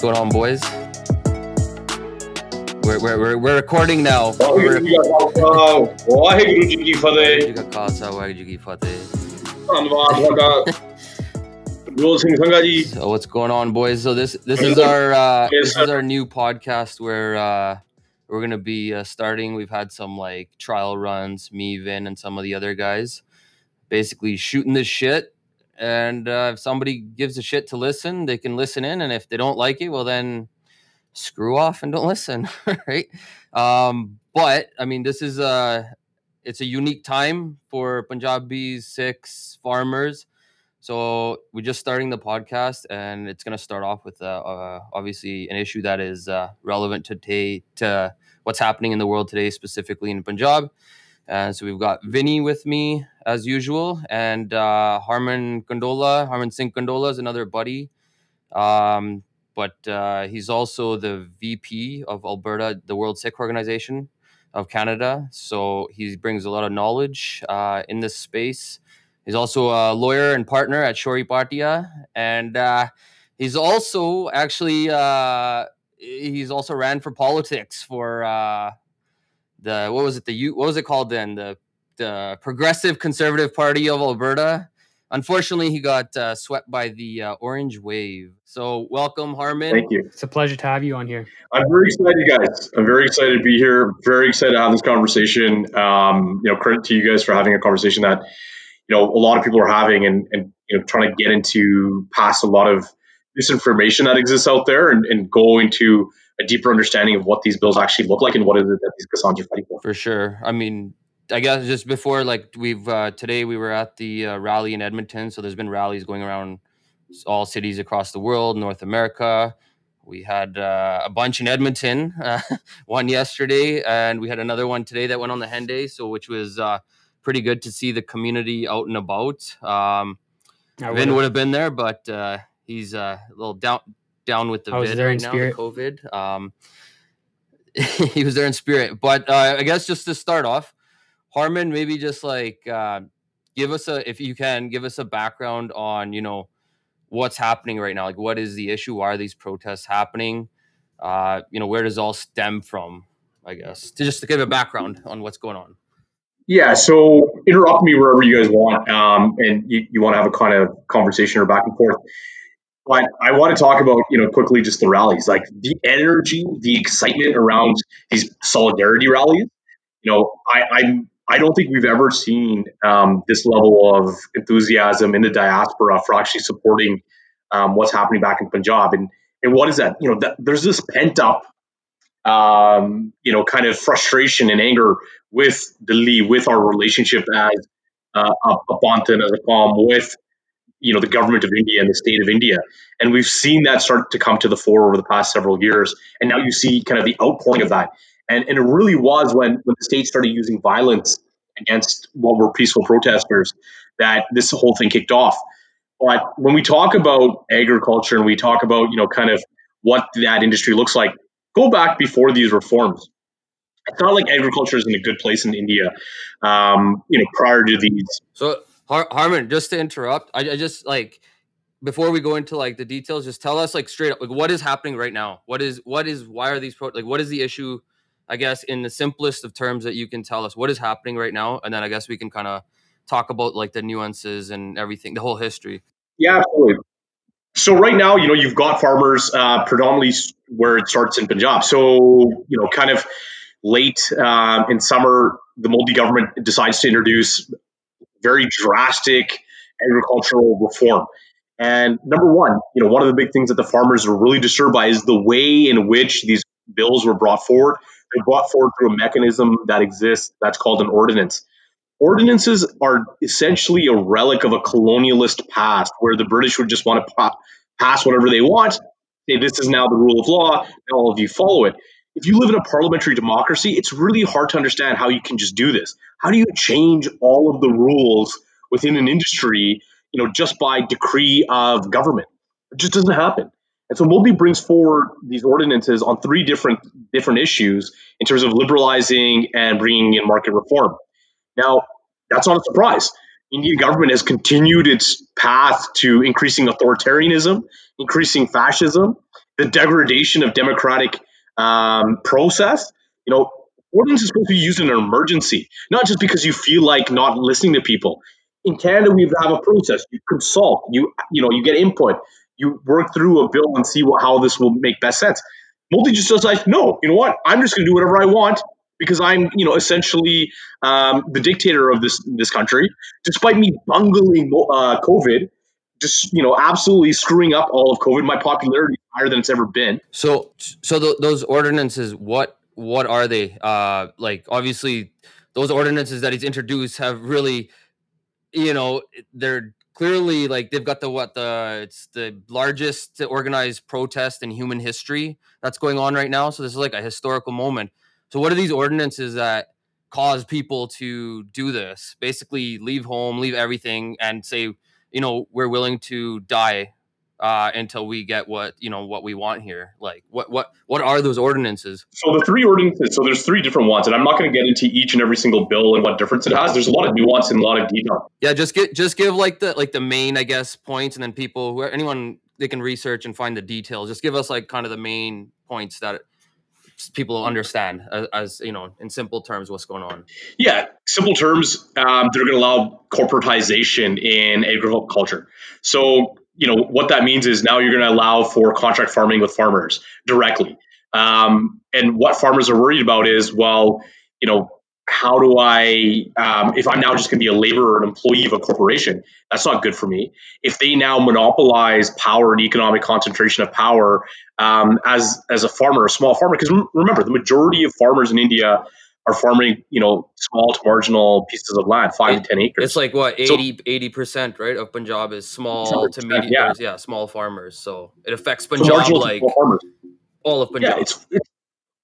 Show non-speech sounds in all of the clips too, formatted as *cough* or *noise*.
going on, boys? We're, we're, we're, we're recording now. Waheguru ji ਕਾ ਖਾਲਸਾ ਵਾਹਿਗੁਰੂ ਜੀ ਕੀ ਫਤਿਹ ਜੀ ਕਾ ਖਾਲਸਾ ਵਾਹਿਗੁਰੂ ਜੀ ਕੀ ਫਤਿਹ ਧੰਨਵਾਦ ਤੁਹਾਡਾ ਗੁਰੂ ਸਿੰਘ ਸੰਘਾ ਜੀ So what's going on, boys? So this this is our uh, Yes, this sir. is our new podcast where uh, we're gonna be uh, starting. We've had some like trial runs, me, Vin, and some of the other guys, basically shooting this shit. And uh, if somebody gives a shit to listen, they can listen in, and if they don't like it, well then screw off and don't *laughs* listen, right? Um, but I mean, this is a it's a unique time for Punjabi six farmers. So we're just starting the podcast, and it's going to start off with uh, uh, obviously an issue that is uh, relevant to today, to what's happening in the world today, specifically in Punjab. And so we've got Vinny with me as usual, and uh, Harman Kondola. Harman Singh Kondola is another buddy, um, but uh, he's also the VP of Alberta, the World Sikh Organization of Canada. So he brings a lot of knowledge uh, in this space. He's also a lawyer and partner at Shori Bhatia, and uh, he's also actually uh, he's also ran for politics for uh, the what was it the what was it called then the the Progressive Conservative Party of Alberta. Unfortunately, he got uh, swept by the uh, Orange Wave. So welcome, Harman. thank you It's a pleasure to have you on here. I'm very excited guys I'm very excited to be here very excited to have this conversation um, you know credit to you guys for having a conversation that you know a lot of people are having and, and you know trying to get into past a lot of misinformation that exists out there and, and go into a deeper understanding of what these bills actually look like and what is it that these Kisans are fighting for. For sure. I mean, I guess just before, like we've uh, today, we were at the uh, rally in Edmonton. So there's been rallies going around all cities across the world, North America. We had uh, a bunch in Edmonton, uh, *laughs* one yesterday, and we had another one today that went on the Henday. So which was uh, pretty good to see the community out and about. Um, Vin would've- would have been there, but uh, he's uh, a little down down with the I was vid there in right now, the spirit. COVID. Um, *laughs* he was there in spirit, but uh, I guess just to start off, Harman, maybe just like uh, give us a, if you can, give us a background on you know what's happening right now. Like, what is the issue? Why are these protests happening? Uh, you know, where does it all stem from? I guess to just to give a background on what's going on. Yeah, so interrupt me wherever you guys want, um, and you, you want to have a kind of conversation or back and forth. But I want to talk about, you know, quickly just the rallies, like the energy, the excitement around these solidarity rallies. You know, I I'm, I don't think we've ever seen um, this level of enthusiasm in the diaspora for actually supporting um, what's happening back in Punjab. And and what is that? You know, that, there's this pent up, um, you know, kind of frustration and anger with Delhi, with our relationship as uh, a, a Bantan, as a Qawm, with you know the government of India and the state of India, and we've seen that start to come to the fore over the past several years. And now you see kind of the outpouring of that, and and it really was when when the state started using violence against what were peaceful protesters that this whole thing kicked off. But when we talk about agriculture and we talk about you know kind of what that industry looks like, go back before these reforms it's not like agriculture is in a good place in India, um, you know, prior to these. So Har- Harman, just to interrupt, I, I just like before we go into like the details, just tell us like straight up, like what is happening right now? What is what is why are these pro- like what is the issue? I guess in the simplest of terms that you can tell us what is happening right now, and then I guess we can kind of talk about like the nuances and everything, the whole history. Yeah, absolutely. So right now, you know, you've got farmers uh, predominantly where it starts in Punjab. So you know, kind of late um, in summer, the Modi government decides to introduce very drastic agricultural reform. And number one, you know, one of the big things that the farmers are really disturbed by is the way in which these bills were brought forward. They're brought forward through a mechanism that exists that's called an ordinance. Ordinances are essentially a relic of a colonialist past where the British would just want to pa- pass whatever they want, say this is now the rule of law, and all of you follow it. If you live in a parliamentary democracy, it's really hard to understand how you can just do this. How do you change all of the rules within an industry, you know, just by decree of government? It just doesn't happen. And so Modi brings forward these ordinances on three different different issues in terms of liberalizing and bringing in market reform. Now, that's not a surprise. Indian government has continued its path to increasing authoritarianism, increasing fascism, the degradation of democratic um, process. You know, ordinance is supposed to be used in an emergency, not just because you feel like not listening to people. In Canada, we have a process. You consult. You you know you get input. You work through a bill and see what, how this will make best sense. Modi just says like, no, you know what? I'm just going to do whatever I want because I'm, you know, essentially um, the dictator of this this country, despite me bungling uh, COVID, just you know, absolutely screwing up all of COVID. My popularity higher than it's ever been. So, so th- those ordinances, what what are they? Uh, like, obviously, those ordinances that he's introduced have really, you know, they're clearly like they've got the what the it's the largest organized protest in human history that's going on right now. So this is like a historical moment so what are these ordinances that cause people to do this? Basically, leave home, leave everything, and say, you know, we're willing to die uh, until we get what you know what we want here. Like, what what what are those ordinances? So the three ordinances. So there's three different ones, and I'm not going to get into each and every single bill and what difference it has. There's a lot of nuance and a lot of detail. Yeah, just get just give like the like the main, I guess, points, and then people who anyone they can research and find the details. Just give us like kind of the main points that people understand as, as, you know in simple terms what's going on yeah simple terms um, they're going to allow corporatization in agriculture so you know what that means is now you're going to allow for contract farming with farmers directly um, and what farmers are worried about is well you know how do I, um, if I'm now just going to be a laborer, an employee of a corporation, that's not good for me. If they now monopolize power and economic concentration of power um, as as a farmer, a small farmer, because remember, the majority of farmers in India are farming, you know, small to marginal pieces of land, five it, to ten acres. It's like what 80 percent, right? Of Punjab is small to medium, yeah. yeah, small farmers. So it affects Punjab so like all of Punjab. Yeah, it's, it's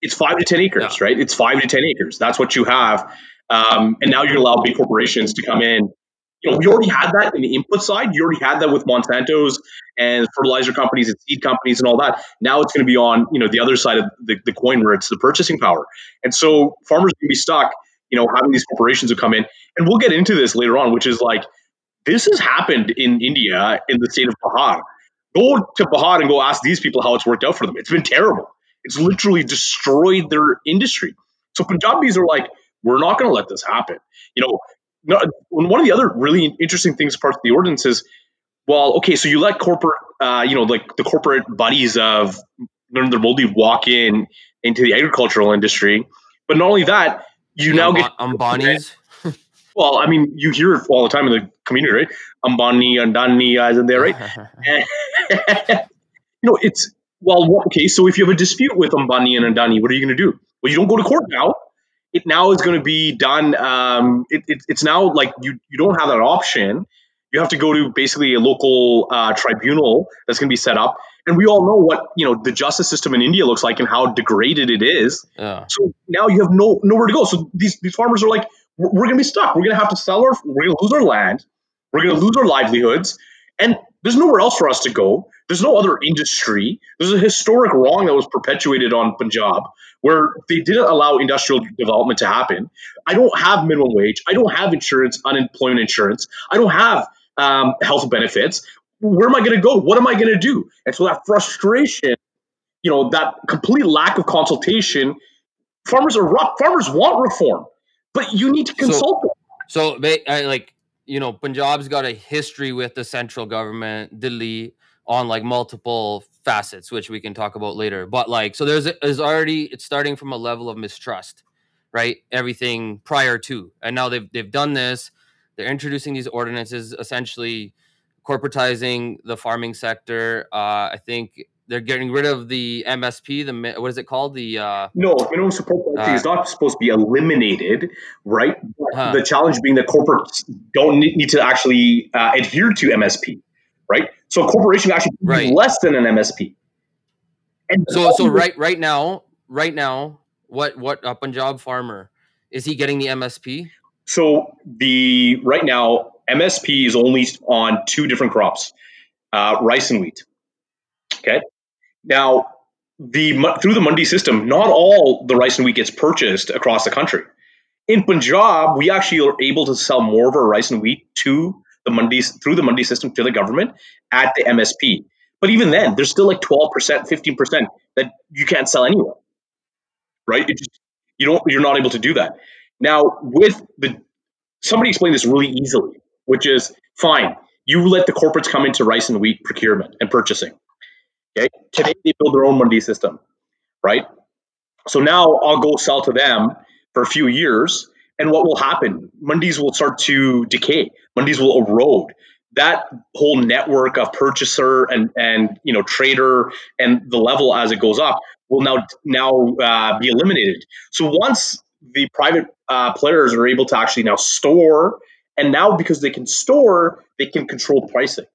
it's five to 10 acres, yeah. right? It's five to 10 acres. That's what you have. Um, and now you're allowing big corporations to come in. You know, we already had that in the input side. You already had that with Monsanto's and fertilizer companies and seed companies and all that. Now it's going to be on, you know, the other side of the, the coin where it's the purchasing power. And so farmers can be stuck, you know, having these corporations who come in. And we'll get into this later on, which is like, this has happened in India in the state of Bihar. Go to Bihar and go ask these people how it's worked out for them. It's been terrible. It's literally destroyed their industry. So Punjabis are like, we're not going to let this happen. You know, no, one of the other really interesting things, parts of the ordinance is, well, okay, so you let corporate, uh, you know, like the corporate buddies of Narendra Modi walk in into the agricultural industry, but not only that, you now get Ambani's. *laughs* well, I mean, you hear it all the time in the community, right? Ambani, Adani guys in there, right? *laughs* *laughs* you know, it's well, okay, so if you have a dispute with Ambani and Adani, what are you going to do? Well, you don't go to court now. It now is going to be done. Um, it, it, it's now like you, you don't have that option. You have to go to basically a local uh, tribunal that's going to be set up. And we all know what you know the justice system in India looks like and how degraded it is. So now you have no nowhere to go. So these these farmers are like, we're, we're going to be stuck. We're going to have to sell our. We're going to lose our land. We're going to lose our livelihoods. And there's nowhere else for us to go. There's no other industry. There's a historic wrong that was perpetuated on Punjab where they didn't allow industrial development to happen. I don't have minimum wage. I don't have insurance, unemployment insurance. I don't have um, health benefits. Where am I going to go? What am I going to do? And so that frustration, you know, that complete lack of consultation, farmers are farmers want reform, but you need to consult so, them. So, I, like you know, Punjab's got a history with the central government, Delhi, on like multiple facets, which we can talk about later. But like, so there's is already it's starting from a level of mistrust, right? Everything prior to, and now they've they've done this. They're introducing these ordinances, essentially corporatizing the farming sector. Uh, I think they're getting rid of the MSP. The what is it called? The uh, no minimum support policy uh, is not supposed to be eliminated, right? Huh. The challenge being that corporates don't need to actually uh, adhere to MSP, right? So a corporation actually right. less than an MSP. And so so right right now, right now, what what a Punjab farmer is he getting the MSP? So the right now MSP is only on two different crops, uh, rice and wheat. Okay. Now, the through the Mandi system, not all the rice and wheat gets purchased across the country. In Punjab, we actually are able to sell more of our rice and wheat to the mandis through the mandi system to the government at the MSP. But even then, there's still like 12%, 15% that you can't sell anywhere. Right? Just, you don't you're not able to do that. Now, with the somebody explained this really easily, which is fine. You let the corporates come into rice and wheat procurement and purchasing. Okay. Today they build their own mandi system, right? So now I'll go sell to them for a few years, and what will happen? Mandis will start to decay. Mandis will erode. That whole network of purchaser and and you know trader and the level as it goes up will now now uh, be eliminated. So once the private uh, players are able to actually now store, and now because they can store, they can control pricing,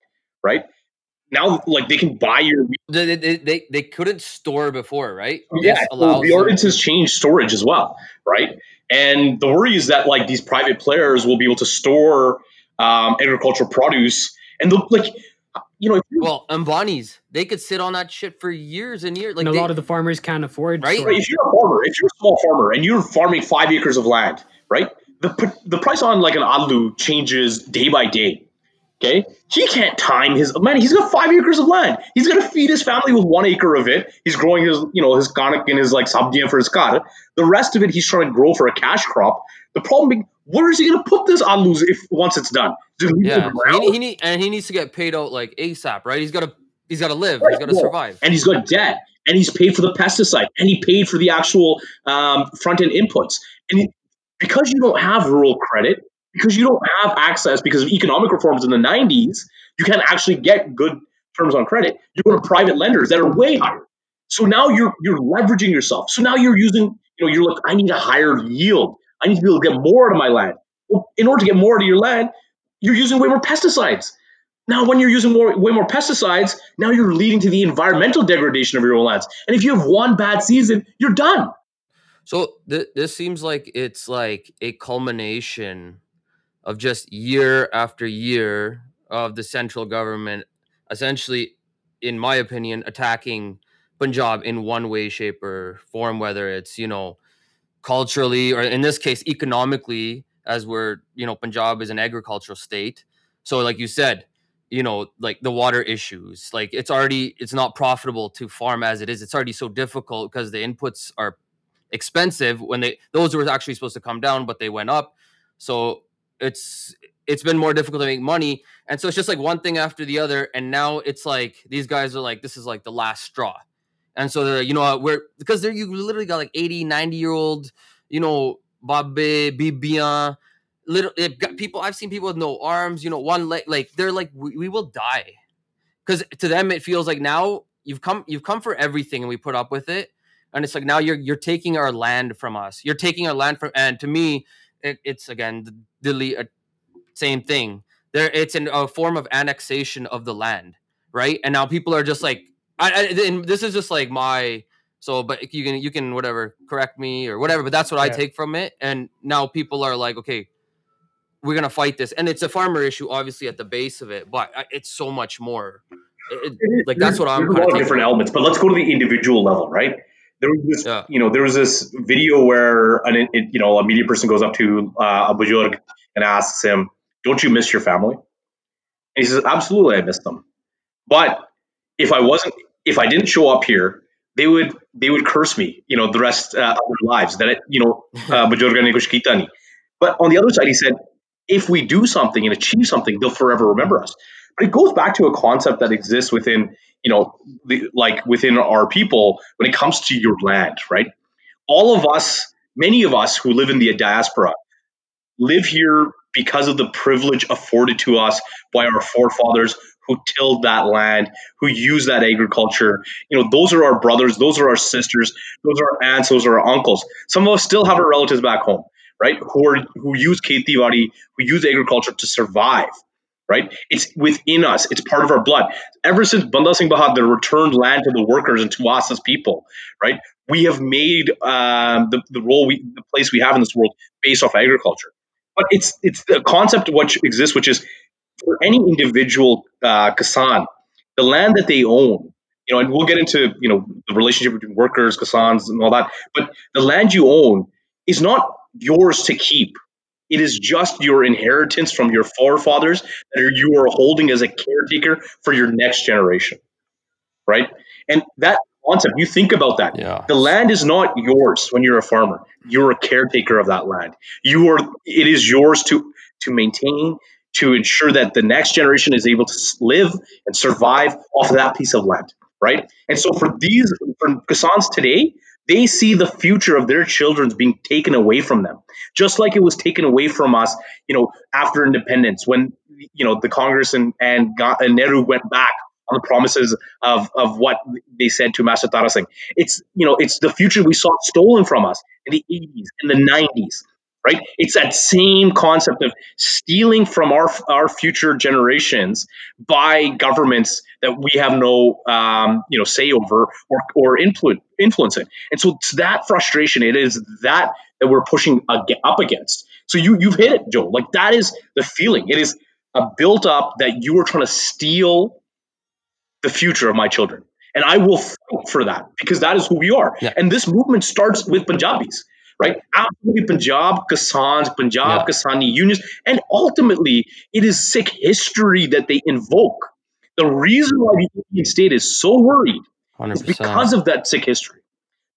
right? Now, like they can buy your. They they, they, they couldn't store before, right? Yeah, so the ordinance has changed storage as well, right? And the worry is that like these private players will be able to store um, agricultural produce, and they'll like you know, well, Ambani's they could sit on that shit for years and years. Like and a they, lot of the farmers can't afford, right? right? If you're a farmer, if you're a small farmer and you're farming five acres of land, right? The the price on like an alu changes day by day. Okay, he can't time his man. He's got five acres of land. He's gonna feed his family with one acre of it. He's growing his, you know, his kanak and his like sabdiyan for his car. The rest of it, he's trying to grow for a cash crop. The problem being, where is he gonna put this alus if once it's done? Yeah, he, he need, and he needs to get paid out like ASAP, right? He's got to he's got to live. Right. He's got to survive, and he's got debt, and he's paid for the pesticide, and he paid for the actual um, front end inputs, and he, because you don't have rural credit, because you don't have access because of economic reforms in the 90s, you can't actually get good terms on credit. You go to private lenders that are way higher. So now you're you're leveraging yourself. So now you're using, you know, you're like, I need a higher yield. I need to be able to get more out of my land. Well, in order to get more out of your land, you're using way more pesticides. Now, when you're using more, way more pesticides, now you're leading to the environmental degradation of your own lands. And if you have one bad season, you're done. So th- this seems like it's like a culmination of just year after year of the central government essentially, in my opinion, attacking Punjab in one way, shape, or form, whether it's, you know, culturally or in this case, economically, as we're, you know, Punjab is an agricultural state. So, like you said, you know, like the water issues, like it's already, it's not profitable to farm as it is. It's already so difficult because the inputs are expensive when they, those were actually supposed to come down, but they went up. So it's it's been more difficult to make money. And so it's just like one thing after the other. And now it's like these guys are like this is like the last straw. And so they're you know we're because they're you literally got like 80 90 year old you know babe bibian little people i've seen people with no arms you know one leg like they're like we, we will die. Because to them it feels like now you've come you've come for everything and we put up with it. And it's like now you're you're taking our land from us. You're taking our land from and to me it, it's again the, the uh, same thing. There, it's in a form of annexation of the land, right? And now people are just like, I, I this is just like my so, but you can you can whatever correct me or whatever, but that's what yeah. I take from it. And now people are like, okay, we're gonna fight this, and it's a farmer issue, obviously at the base of it, but it's so much more. It, like that's what I'm. A lot of different elements, but let's go to the individual level, right? there was this, yeah. you know, there was this video where an, it, you know, a media person goes up to uh, a bujurg and asks him, "Don't you miss your family?" And he says, "Absolutely, I miss them. But if I wasn't, if I didn't show up here, they would they would curse me, you know, the rest uh, of their lives. That it, you know, *laughs* uh, But on the other side, he said, if we do something and achieve something, they'll forever remember us. But it goes back to a concept that exists within you know, the, like within our people when it comes to your land, right? All of us, many of us who live in the diaspora, live here because of the privilege afforded to us by our forefathers who tilled that land, who used that agriculture. You know, those are our brothers, those are our sisters, those are our aunts, those are our uncles. Some of us still have our relatives back home, right? Who are who use Khetiwadi, who use agriculture to survive right? It's within us. It's part of our blood. Ever since Banda Singh Bahadur returned land to the workers and to us as people, right? We have made um, the, the role we, the place we have in this world based off agriculture. But it's it's the concept which exists, which is for any individual uh, Kisan, the land that they own, you know, and we'll get into you know the relationship between workers, Kisans, and all that. But the land you own is not yours to keep. It is just your inheritance from your forefathers that you are holding as a caretaker for your next generation. Right? And that concept, you think about that. Yeah. The land is not yours when you're a farmer. You're a caretaker of that land. You are it is yours to to maintain, to ensure that the next generation is able to live and survive off of that piece of land, right? And so for these for Kisans today, they see the future of their children being taken away from them, just like it was taken away from us, you know, after independence when you know the Congress and and, and Nehru went back on the promises of of what they said to Master Tara Singh. It's you know it's the future we saw stolen from us in the 80s, in the 90s, right? It's that same concept of stealing from our our future generations by governments that we have no um, you know say over or or influence influencing. And so it's that frustration. It is that that we're pushing up against. So you you've hit it, Joe. Like that is the feeling. It is a built up that you are trying to steal the future of my children. And I will fight for that because that is who we are. Yeah. And this movement starts with Punjabis right? Absolutely Punjab, Kisans, Punjab, yeah. Kisani unions. And ultimately, it is Sikh history that they invoke. The reason why the Indian state is so worried 100%. is because of that Sikh history,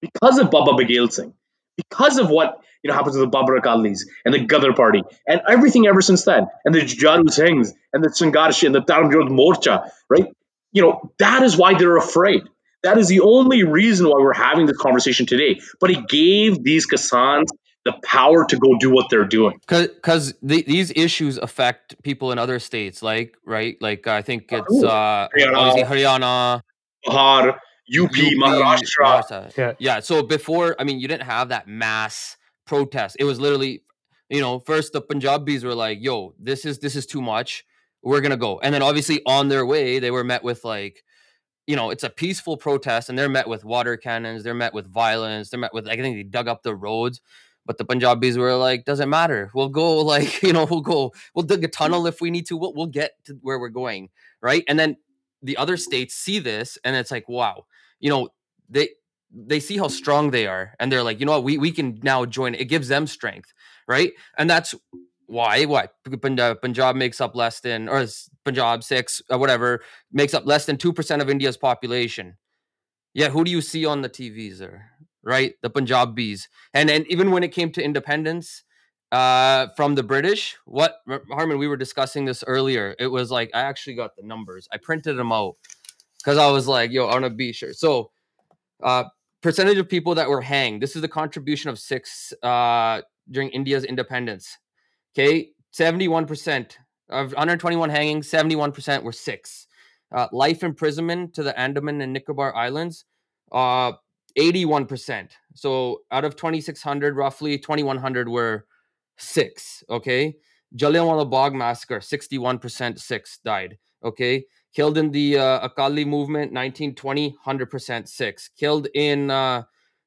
because of Baba Baghel Singh, because of what you know happened to the Babbar Akalis and the Gadar Party and everything ever since then, and the Jujharu Singhs and the Sangharsh and the Dharam Morcha, right? You know, that is why they're afraid. That is the only reason why we're having this conversation today. But it gave these Kisans the power to go do what they're doing. Because the, these issues affect people in other states, like right, like I think it's uh, Haryana, Haryana, Bihar, UP, UP Maharashtra. Maharashtra. Yeah. yeah. So before, I mean, you didn't have that mass protest. It was literally, you know, first the Punjabis were like, "Yo, this is this is too much. We're gonna go," and then obviously on their way, they were met with like you know, it's a peaceful protest and they're met with water cannons, they're met with violence, they're met with, I think they dug up the roads. But the Punjabis were like, doesn't matter. We'll go, *laughs* like, you know, we'll go, we'll dig a mm. tunnel if we need to. We'll, we'll get to where we're going. Right. And then the other states see this and it's like, wow, you know, they, they see how strong they are and they're like, you know what, we, we can now join. It gives them strength. Right. And that's why? Why? Punjab makes up less than, or Punjab Sikhs, or whatever, makes up less than two percent of India's population. Yet, who do you see on the TVs there? Right, the Punjabis, and and even when it came to independence uh, from the British, what Harman, we were discussing this earlier. It was like I actually got the numbers. I printed them out because I was like, "Yo, I want to be sure." So, uh, percentage of people that were hanged. This is the contribution of Sikhs uh, during India's independence. Okay, 71% of 121 hangings, 71% were Sikhs. Uh, life imprisonment to the Andaman and Nicobar Islands, uh, 81%. So out of 2,600, roughly 2,100 were Sikhs. Okay. Jallianwala Bagh massacre, 61% Sikhs died. Okay. Killed in the uh, Akali movement, 1920, 100% Sikhs. Killed in uh,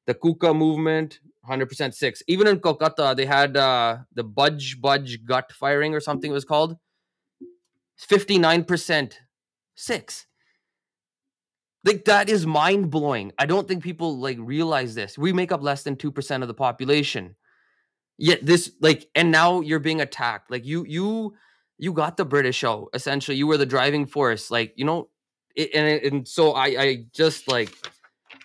the Kuka movement, 100% Sikhs. Even in Kolkata, they had uh, the Budge Budge Ghat firing or something it was called. 59% Sikhs. Like that is mind blowing. I don't think people like realize this. We make up less than 2% of the population. Yet this like and now you're being attacked. Like you you you got the British out essentially. You were the driving force. Like, you know, it, and and so I I just like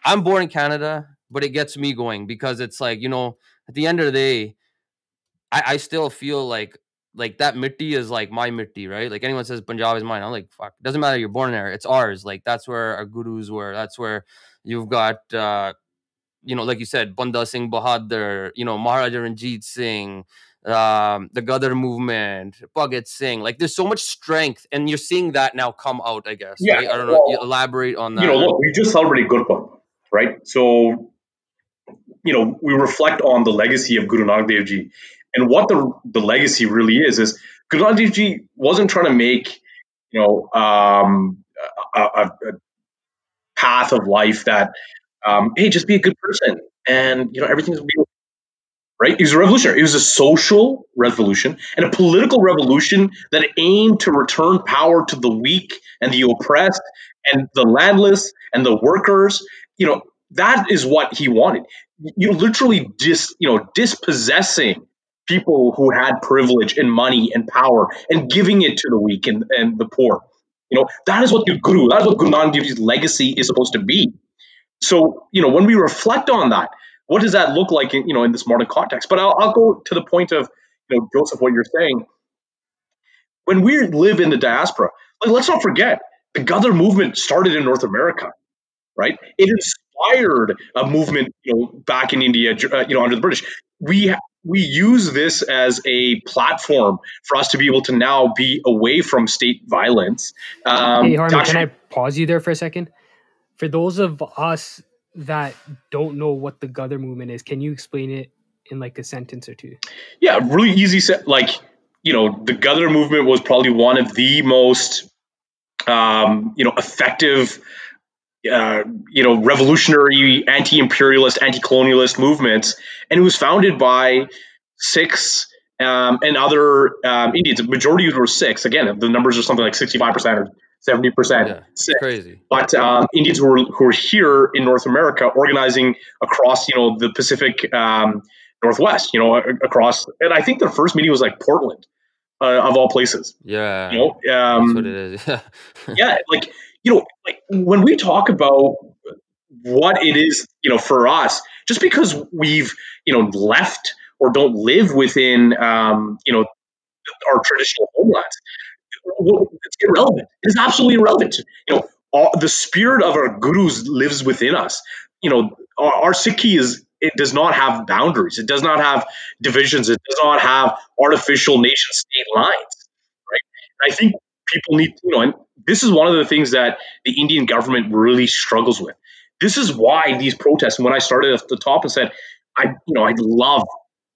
I'm born in Canada but it gets me going because it's like you know at the end of the day i, I still feel like like that mitti is like my mitti right like anyone says punjab is mine i'm like fuck doesn't matter you're born there it's ours like that's where our gurus were that's where you've got uh you know like you said banda singh bahadur you know maharaja ranjit singh um, the Gadar movement, Bhagat Singh. Like, there's so much strength, and you're seeing that now come out. I guess. Yeah. Right? I don't know. Well, elaborate on that. You know, look, we just celebrated Gurpurb, right? So you know, we reflect on the legacy of Guru Nanak Dev Ji. And what the, the legacy really is, is Guru Nanak Dev Ji wasn't trying to make, you know, um, a, a, path of life that, um, hey, just be a good person and, you know, everything's be right? It was a revolutionary. It was a social revolution and a political revolution that aimed to return power to the weak and the oppressed and the landless and the workers. You know, that is what he wanted. You literally dis, you know, dispossessing people who had privilege and money and power and giving it to the weak and, and the poor. You know, that is what your guru, that is what Guru Nanak Dev Ji's legacy is supposed to be. So, you know, when we reflect on that, what does that look like in, you know, in this modern context? But I'll, I'll go to the point of, you know, Joseph, what you're saying. When we live in the diaspora, like, let's not forget, the Ghadar movement started in North America, right? It inspired a movement, you know, back in India, uh, you know, under the British. We we use this as a platform for us to be able to now be away from state violence. Um, hey, Harman, actually- can I pause you there for a second? For those of us that don't know what the Ghadar movement is, can you explain it in like a sentence or two? Yeah, really easy. Se- like, you know, the Ghadar movement was probably one of the most, um, you know, effective uh, you know, revolutionary, anti-imperialist, anti-colonialist movements, and it was founded by Sikhs um, and other um, Indians. The majority were Sikhs. Again, the numbers are something like sixty-five percent or seventy percent. Yeah, crazy. But um, Indians who were who were here in North America, organizing across you know the Pacific um, Northwest, you know, across. And I think their first meeting was like Portland, uh, of all places. Yeah, you know, um, that's what it is. *laughs* yeah, like you know, like when we talk about what it is, you know, for us, just because we've, you know, left or don't live within, um, you know, our traditional homelands, it's irrelevant. It is absolutely irrelevant. You know, all, the spirit of our gurus lives within us. You know, our, our Sikhi is it does not have boundaries. It does not have divisions. It does not have artificial nation state lines. Right. And I think people need, you know, and this is one of the things that the Indian government really struggles with. This is why these protests, when I started at the top and said, I, you know, I love,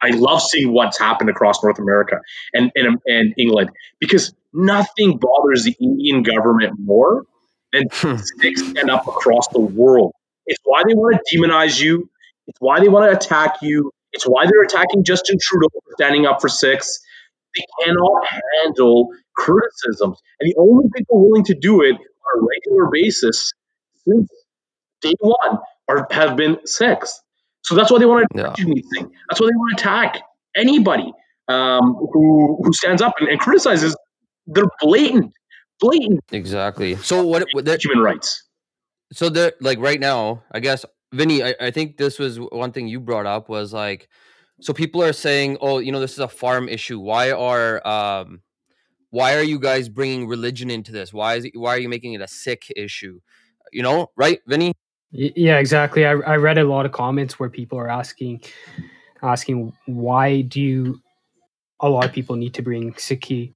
I love seeing what's happened across North America and, and, and England because nothing bothers the Indian government more than *laughs* hmm. and up across the world. It's why they want to demonize you. It's why they want to attack you. It's why they're attacking Justin Trudeau for standing up for Sikhs. They cannot handle criticisms. And the only people willing to do it on a regular basis since day one are have been Sikhs. So that's why they want to yeah. anything. That's why they want to attack anybody um, who who stands up and, and, criticizes. They're blatant, blatant. Exactly. So what? what human rights. So they're like right now, I guess, Vinny. I, I think this was one thing you brought up was like, so people are saying, oh, you know, this is a farm issue. Why are um, why are you guys bringing religion into this? Why is it, why are you making it a Sikh issue? You know, right, Vinny? Yeah, exactly. I, I read a lot of comments where people are asking asking why do you a lot of people need to bring Sikhi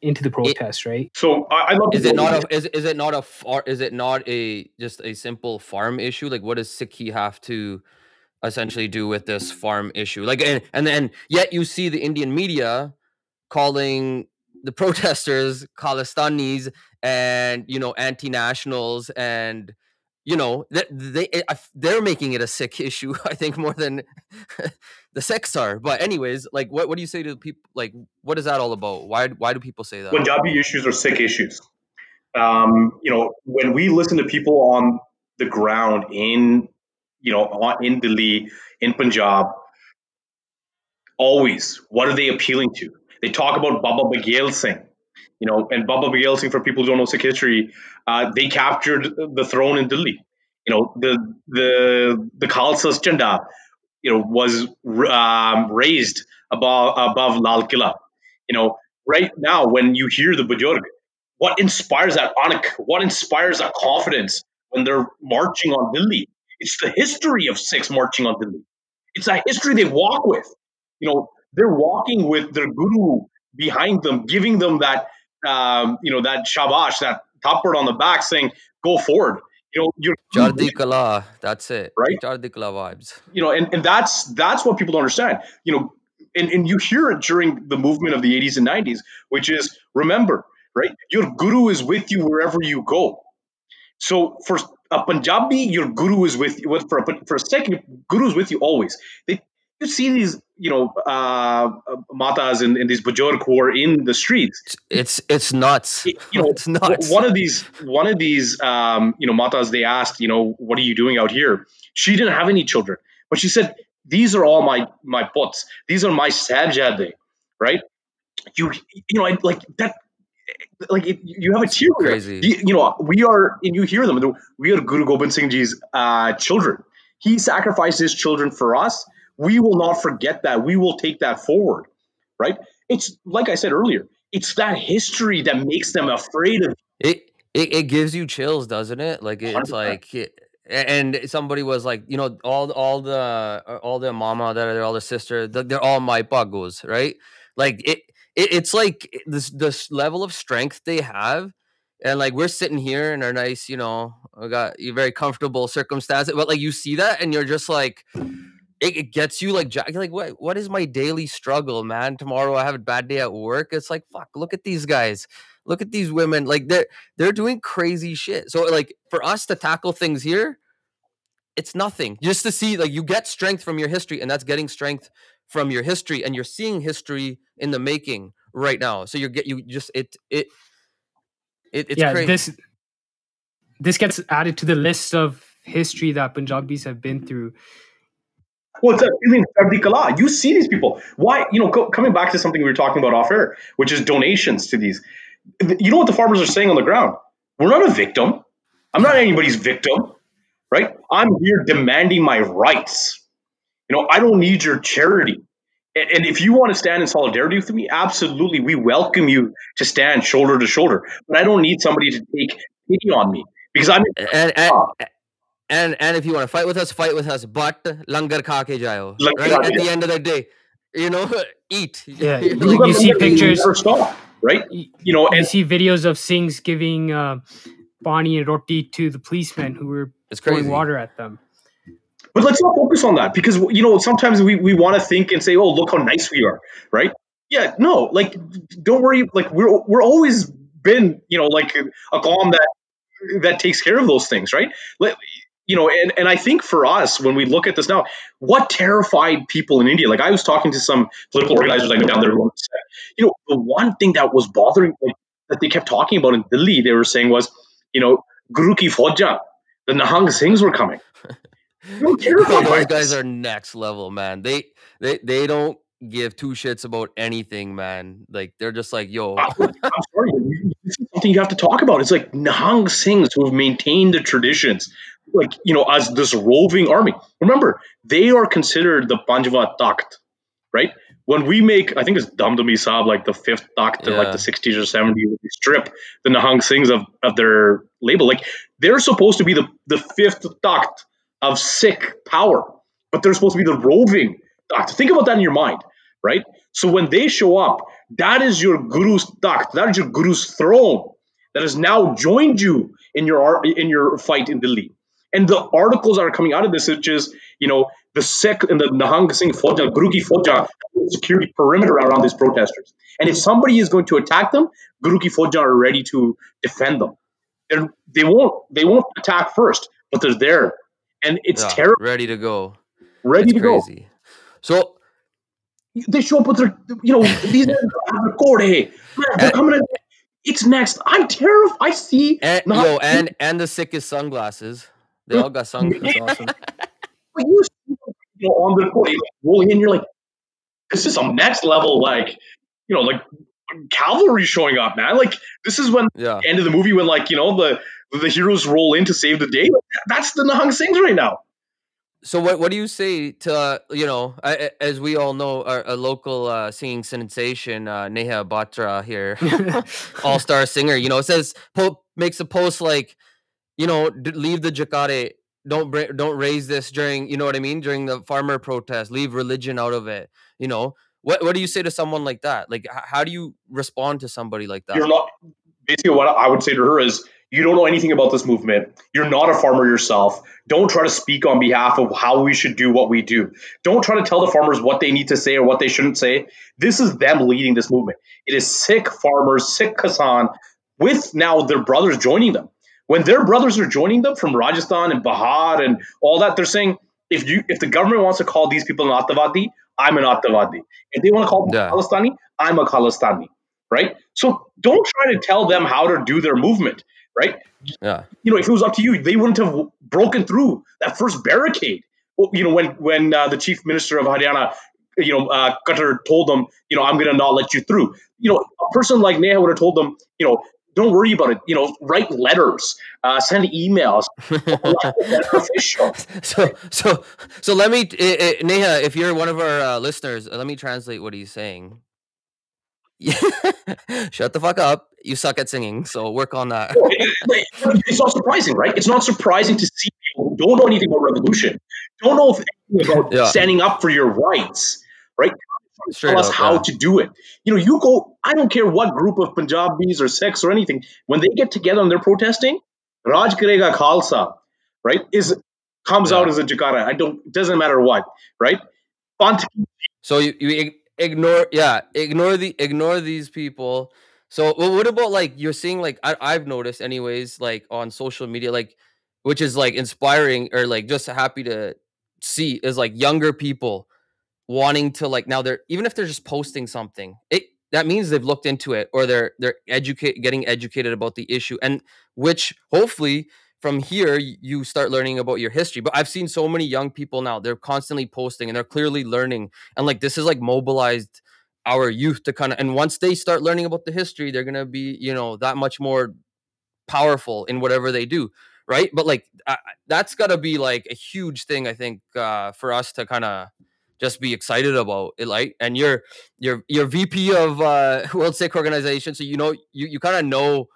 into the protest, it, right? So I, I love. Is it not a is, is it not a far is it not a just a simple farm issue? Like, what does Sikhi have to essentially do with this farm issue? Like, and and then yet you see the Indian media calling the protesters Khalistanis and you know anti-nationals and you know they, they eh, they're making it a Sikh *laughs* issue i think more than *laughs* the Sikhs are. But anyways like what, what do you say to people like what is that all about? Why why do people say that? Punjabi issues are Sikh issues. Um, you know when we listen to people on the ground in you know in delhi in punjab always what are they appealing to they talk about Baba Baghel Singh, you know, and Baba Baghel Singh, for people who don't know Sikh history, uh, they captured the throne in Delhi. You know, the the the Khalsa's Chanda, you know, was um, raised above above Lal Killa. You know, right now when you hear the Bajorg, what inspires that anak? What inspires that confidence when they're marching on Delhi? It's the history of Sikhs marching on Delhi. It's a history they walk with. You know, they're walking with their guru behind them, giving them that um, you know that shabash, that top word on the back, saying, "Go forward." You know, you're Kala. That's it, right? Kala vibes. You know, and, and that's that's what people don't understand. You know, and, and you hear it during the movement of the 80s and 90s, which is remember, right? Your guru is with you wherever you go. So for a Punjabi, your guru is with you. For a, for a second, guru is with you always. They you see these, you know, uh, matas and, and these bajorg who are in the streets. It's it's nuts. It- you know, *laughs* it's nuts. one of these one of these um, you know matas they asked you know what are you doing out here she didn't have any children but she said these are all my my pots these are my sabjade right you you know I, like that like it, you have a tear. Crazy. you, you know we are and you hear them we are guru gobind singh ji's uh, children he sacrificed his children for us we will not forget that we will take that forward right it's like i said earlier it's that history that makes them afraid of It, it it gives you chills, doesn't it? Like it's 100%. like, it- and somebody was like, you know, all all the all the mama that are all the sister, th- they're all my pagos, right? Like it, it it's like this this level of strength they have, and like we're sitting here in our nice, you know, we got you very comfortable circumstances, but like you see that and you're just like. It, it gets you like jack- like what what is my daily struggle man? Tomorrow i have a bad day at work? It's like fuck look at these guys. Look at these women like they're they're doing crazy shit. So like for us to tackle things here it's nothing. Just to see like you get strength from your history and that's getting strength from your history and you're seeing history in the making right now. So you're get you just it it, it it's yeah, crazy. this this gets added to the list of history that Punjabis have been through. Well, it's a feeling of kala. You see these people. Why? You know, co- coming back to something we were talking about off air, which is donations to these. You know what the farmers are saying on the ground? We're not a victim. I'm not anybody's victim, right? I'm here demanding my rights. You know, I don't need your charity. And, and if you want to stand in solidarity with me, absolutely, we welcome you to stand shoulder to shoulder. But I don't need somebody to take pity on me because I'm. and and. And and if you want to fight with us fight with us but langar kha ke jayo Langar right kha at ke the end of the day you know *laughs* eat *laughs* Yeah, You're you see never- pictures- never stop, right? Y- You know, You and see videos of Singhs giving uh, Bonnie and Roti to the policemen who were it's throwing crazy water at them. But let's not focus on that because you know sometimes we, we want to think and say, "Oh, look how nice we are," right? Yeah, no, like don't worry. Like we're we're always been you know like a calm that that takes care of those things, right? Let, you know, and, and I think for us when we look at this now, what terrified people in India? Like I was talking to some political organizers I know down there, who said, you know, the one thing that was bothering like, that they kept talking about in Delhi, they were saying was, you know, Guru ki Fauja, the Nahang Singhs were coming. *laughs* Terrified those guys are next level man. They they they don't give two shits about anything man. Like they're just like yo. I- I'm sorry, *laughs* this is something you have to talk about. It's like Nahang Singhs who have maintained the traditions, like you know, as this roving army. Remember, they are considered the Panjva Takht, right? When we make, I think it's Damdama Saab, like the fifth Takht in like the 60s or 70s, we strip the Nahang Singhs of, of their label. Like they're supposed to be the, the fifth Takht of Sikh power, but they're supposed to be the roving Takht. Think about that in your mind, right? So when they show up, that is your guru's takht. That is your guru's throne that has now joined you in your in your fight in Delhi. And the articles are coming out of this, which is you know the Sikh and the Nahang Singh Fauja, Guru ki Fauja, have a security perimeter around these protesters. And if somebody is going to attack them, Guru ki Fauja are ready to defend them. They're, they won't they won't attack first, but they're there, and it's yeah, terrible, ready to go ready to go. crazy so they show up with their, you know, *laughs* these record. Hey, they're coming in. It's next. I'm terrified. I see. and Nah, yo and and the sickest sunglasses they all got sunglasses That's awesome. *laughs* But you know, on the record, like, rolling in. You're like, this is some next level, like, you know, like cavalry showing up, man. Like, this is when yeah end of the movie when, like, you know, the the heroes roll in to save the day. That's the Nahang Singhs right now. so what what do you say to uh, you know I, I- as we all know our, a local uh, singing sensation uh, Neha Batra here *laughs* *laughs* all star singer. You know, it says po- makes a post like, you know, leave the jacare. Don't don't raise this during you know what I mean during the farmer protest. Leave religion out of it. You know, what what do you say to someone like that? Like, how do you respond to somebody like that? You're not. Basically, what I would say to her is, you don't know anything about this movement. You're not a farmer yourself. Don't try to speak on behalf of how we should do what we do. Don't try to tell the farmers what they need to say or what they shouldn't say. This is them leading this movement. It is Sikh farmers, Sikh Kisan, with now their brothers joining them. When their brothers are joining them from Rajasthan and Bihar and all that, they're saying, If you if the government wants to call these people an Atavadi, I'm an Atavadi. If they want to call them Yeah. Khalistani, I'm a Khalistani. Right? So don't try to tell them how to do their movement. Right? Yeah. you know, if it was up to you, they wouldn't have broken through that first barricade. You know, when when uh, the chief minister of Haryana, you know, uh, Khattar told them, you know, I'm going to not let you through. You know, a person like Neha would have told them, you know, don't worry about it. You know, write letters, uh, send emails, *laughs* so so so let me uh, Neha, if you're one of our uh, listeners, let me translate what he's saying. *laughs* Shut the fuck up. You suck at singing, so work on that. *laughs* It's not surprising, right? It's not surprising to see people who don't know anything about revolution, don't know anything about Yeah. standing up for your rights, right? Tell us up, how yeah. to do it. You know, you go, I don't care what group of Punjabis or Sikhs or anything, when they get together and they're protesting, Raj Karega Khalsa, right, is comes Yeah. out as a Jakara. I don't, it doesn't matter what, right? Font- So you, you ignore yeah, ignore the ignore these people. So what about like you're seeing like I, I've noticed anyways like on social media like which is like inspiring or like just happy to see is like younger people wanting to like now they're even if they're just posting something it that means they've looked into it or they're they're educate getting educated about the issue and which hopefully from here you start learning about your history. But i've seen so many young people now they're constantly posting and they're clearly learning and like this is like mobilized our youth to kind of and once they start learning about the history they're gonna be you know that much more powerful in whatever they do right? But like I- that's got to be like a huge thing i think uh for us to kind of just be excited about it like and you're you're you're vp of uh *laughs* world sikh organization so you know you you kind of know